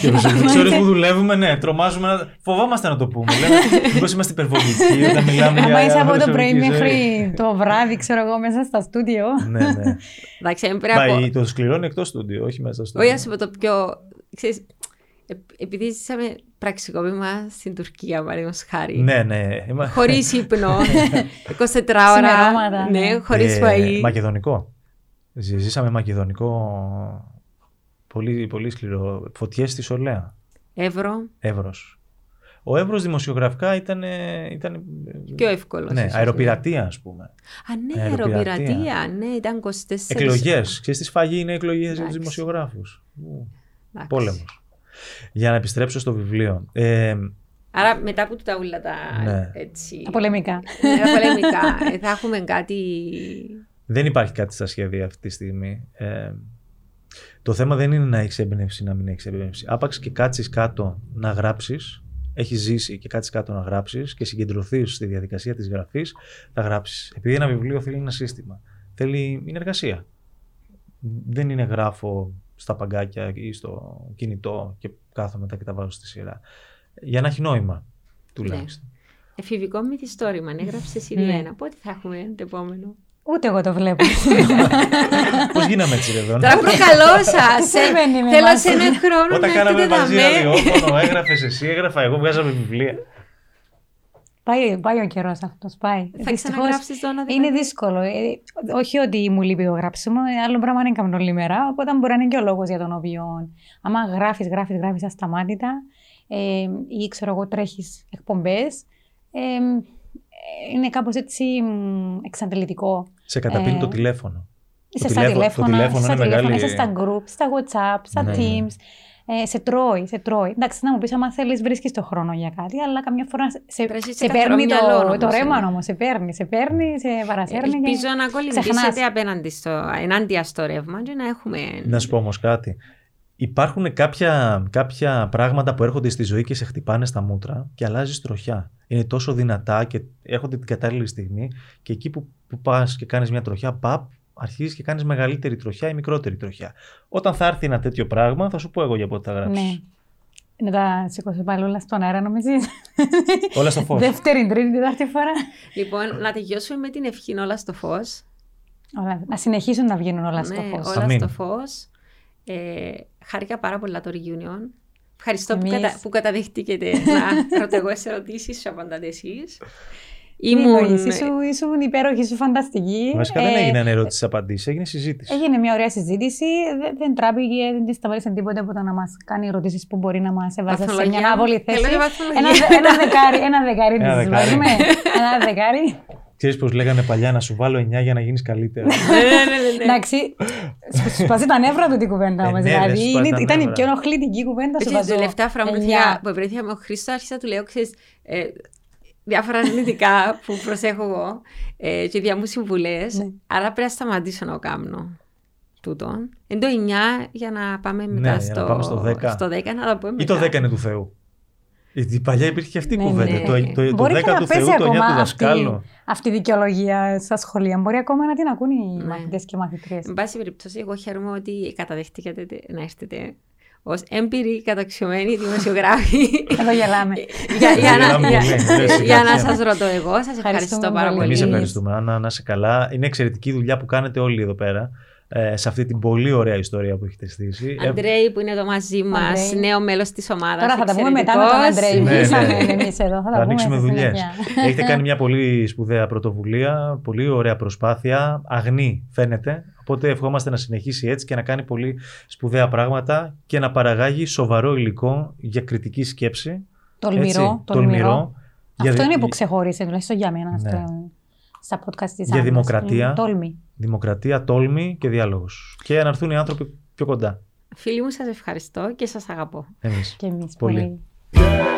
και προσωπική σε ώρες που δουλεύουμε, ναι, τρομάζουμε. να- Φοβόμαστε να το πούμε. Λέμε, μήπως είμαστε υπερβολικοί όταν μιλάμε για Άμα είσαι από το προσωπική πρωί ζωή. μέχρι το βράδυ, ξέρω εγώ, μέσα στα στούντιο. ναι, ναι. Εντάξει, δεν πρέπει Μα από. η- το σκληρό είναι εκτός στούντιο, όχι μέσα στο στούντιο. Όχι, ας πούμε το πιο. Ξέρεις, ε, επειδή ζήσαμε πραξικόπημα στην Τουρκία, παραδείγματος χάρη. Ναι, ναι. Είμα- Χωρίς ύπνο. <laughs> 24 ώρα. Ξημερώματα, Ναι, ναι. χωρίς Ε, φαΐ. Μακεδονικό. Ζη- Ζήσαμε μακεδονικό. Πολύ, πολύ σκληρό. Φωτιές στη Σολέα. Εύρο, Εύρος. Ο Εύρος δημοσιογραφικά ήταν. ήταν πιο εύκολος. ναι, ίσως. αεροπειρατεία, ας πούμε. Α, ναι, αεροπειρατεία. αεροπειρατεία. Ναι, ήταν 24. Εκλογές. Και στη σφαγή είναι εκλογές για τους Εντάξει. δημοσιογράφους; Ου, Εντάξει. Πόλεμος. Για να επιστρέψω στο βιβλίο. Ε, Άρα μετά από τα ούλα τα Ναι. έτσι. Τα πολεμικά. Ναι, τα πολεμικά. ε, θα έχουμε κάτι. δεν υπάρχει κάτι στα σχέδια αυτή τη στιγμή. Ε, το θέμα δεν είναι να έχεις έμπνευση ή να μην έχεις έμπνευση. Άπαξ και κάτσεις κάτω να γράψεις, έχεις ζήσει και κάτσεις κάτω να γράψεις και συγκεντρωθείς στη διαδικασία της γραφής, θα γράψεις. Επειδή ένα βιβλίο θέλει ένα σύστημα. Θέλει είναι εργασία. Δεν είναι γράφω στα παγκάκια ή στο κινητό και κάθομαι μετά και τα βάζω στη σειρά. Για να έχει νόημα, τουλάχιστον. Εφηβικό μυθιστόρημα. Αν έγραψες ήδη Ναι. ένα, πότε θα έχουμε το επόμενο; Ούτε εγώ το βλέπω. <laughs> Πώς γίναμε έτσι, ρε Δόνα; Τώρα προκαλώ σα. Συμβαίνει με Θέλω εμάς. σε ένα χρόνο Όταν να κάναμε έρθετε μαζί δαμέ. ραδιόφωνο, έγραφες εσύ, έγραφα εγώ, βγάζαμε βιβλία. πάει, πάει ο καιρός αυτός. Πάει. Θα Δυστυχώς ξαναγράψεις το ένα Είναι δύσκολο. Ε, όχι ότι μου λείπει το γράψιμο, ε, άλλο πράγμα δεν κάνω όλη μέρα. Οπότε μπορεί να είναι και ο λόγος για τον οποίο. Άμα γράφεις, γράφεις, γράφεις ασταμάτητα ε, ή ξέρω εγώ τρέχεις εκπομπές, ε, είναι κάπως έτσι μ, εξαντλητικό. Σε καταπίνει Ε, το τηλέφωνο. Είσαι Το στα τηλέφωνο- το τηλέφωνα, τηλέφωνο είσαι στα είναι τηλέφωνα, μεγάλη- είσαι στα group, στα WhatsApp, στα Ναι, ναι. Teams. Ε, σε τρώει, σε τρώει. Εντάξει, να μου πεις, άμα θέλεις, βρίσκεις το χρόνο για κάτι, αλλά καμιά φορά σε, Πρέπει να έχεις σε καθαρό παίρνει μυαλό το, όμως, το ρέμα είναι. όμως. Σε παίρνει, σε παίρνει, σε παρασέρνει. και Ελπίζω να κολυμπήσετε ξεχνάς. απέναντι στο, ενάντια στο ρεύμα και να έχουμε. Να σου πω όμως κάτι. Υπάρχουν κάποια, κάποια πράγματα που έρχονται στη ζωή και σε χτυπάνε στα μούτρα και αλλάζει τροχιά. Είναι τόσο δυνατά και έρχονται την κατάλληλη στιγμή και εκεί που, που πας και κάνεις μια τροχιά, παπ, αρχίζεις και κάνεις μεγαλύτερη τροχιά ή μικρότερη τροχιά. Όταν θα έρθει ένα τέτοιο πράγμα, θα σου πω εγώ για πότε θα γράψεις. Ναι. Να τα σηκώσω πάλι όλα στον αέρα, νομίζεις; Όλα στο φως. Δεύτερη, τρίτη, τετάρτη φορά. Λοιπόν, να τελειώσουμε με την ευχή όλα στο φως. Όλα, να συνεχίσουν να βγαίνουν όλα στο Ναι, φως. όλα Αμήν. στο φως. Ε, χάρηκα πάρα πολλά το reunion. Ευχαριστώ που, Εμείς. κατα, που καταδεχτήκετε να <laughs> ρωτώ εγώ σε ερωτήσεις, σου απαντάτε εσείς. Ήμουν. Ήμουν. Ήσουν, ήσουν υπέροχη, ήσουν φανταστική. Βασικά δεν Ε, έγιναν ερώτηση-απαντήσει, έγινε συζήτηση. Έγινε μια ωραία συζήτηση. Δεν, δεν τράπηκε, δεν της σταμάτησε τίποτε από το να μας κάνει ερωτήσεις που μπορεί να μας έβαζε σε Βαθμολογία. μια άβολη θέση. Θέλω και βαθμολογία. Ένα, δε- ένα δεκάρι, ένα δεκάρι Ένα της δεκάρι. βάζουμε. Ένα δεκάρι. Ξέρεις πώ λέγανε παλιά να σου βάλω 9 για να γίνεις καλύτερο. <laughs> ναι, ναι, ναι, ναι. Εντάξει, σου σπάζει τα νεύρα του την κουβέντα Ε, όμω. ναι, ρε, Δηλαδή σου σπάζει είναι- τα ήταν η νεύρα. πιο ενοχλητική κουβέντα. Σου Έτσι, βάζω τελευταία φορά που εννιά. βρέθηκα- που βρέθηκα με τον Χρήστο, άρχισα του λέω, ξέρεις, ε, διάφορα αρνητικά που προσέχω εγώ ε, και διά μου συμβουλές. Ναι. Άρα πρέπει να σταματήσω να το κάνω τούτο. Εν το 9 για να πάμε μετά Ναι, για στο, να πάμε στο 10. στο 10 να το πούμε Ή το μετά. 10 είναι του Θεού. Γιατί παλιά υπήρχε και αυτή η Ναι, κουβέντα. ναι. Το, το, το Μπορεί 10 και να του παίζει Θεού, το 9 ακόμα του αυτή, δασκάλου. αυτή η δικαιολογία στα σχολεία. Μπορεί ακόμα να την ακούν οι Ναι. μαθητές και μαθητρίες. Εν πάση περιπτώσει, εγώ χαίρομαι ότι καταδεχτήκατε να έρθετε ως έμπειροι καταξιωμένοι δημοσιογράφοι. <laughs> Εδώ γελάμε. <laughs> για, για, να, Γελάμε για, πολύ. Ναι, για να σιγά. σας ρωτώ εγώ, σας ευχαριστώ Ευχαριστούμε πάρα πολύ. πολύ. Εμείς Εμείς. ευχαριστούμε. Άννα, να είσαι καλά. Είναι εξαιρετική δουλειά που κάνετε όλοι εδώ πέρα. Ε, σε αυτή την πολύ ωραία ιστορία που έχετε στήσει. Ε, Αντρέη που είναι εδώ μαζί μας, Αντρέη. νέο μέλος της ομάδας. Τώρα θα τα πούμε μετά με τον Αντρέη. Ναι, ναι. Μιλήσαμε εμείς εδώ. Θα θα τα πούμε ανοίξουμε στη δουλειές. συνέχεια. Έχετε κάνει μια πολύ σπουδαία πρωτοβουλία, πολύ ωραία προσπάθεια, αγνή φαίνεται. Οπότε ευχόμαστε να συνεχίσει έτσι και να κάνει πολύ σπουδαία πράγματα και να παραγάγει σοβαρό υλικό για κριτική σκέψη. Τολμηρό. έτσι, τολμηρό. Για Αυτό δι- είναι που ξεχώρισε, τουλάχιστον για μένα, Ναι. στο- στα podcast της Για Άννας. δημοκρατία. Είναι Τόλμη. Δημοκρατία, τόλμη και διάλογος. Και να έρθουν οι άνθρωποι πιο κοντά. Φίλοι μου, σας ευχαριστώ και σας αγαπώ. Εμείς. Και εμείς Πολύ. πολύ.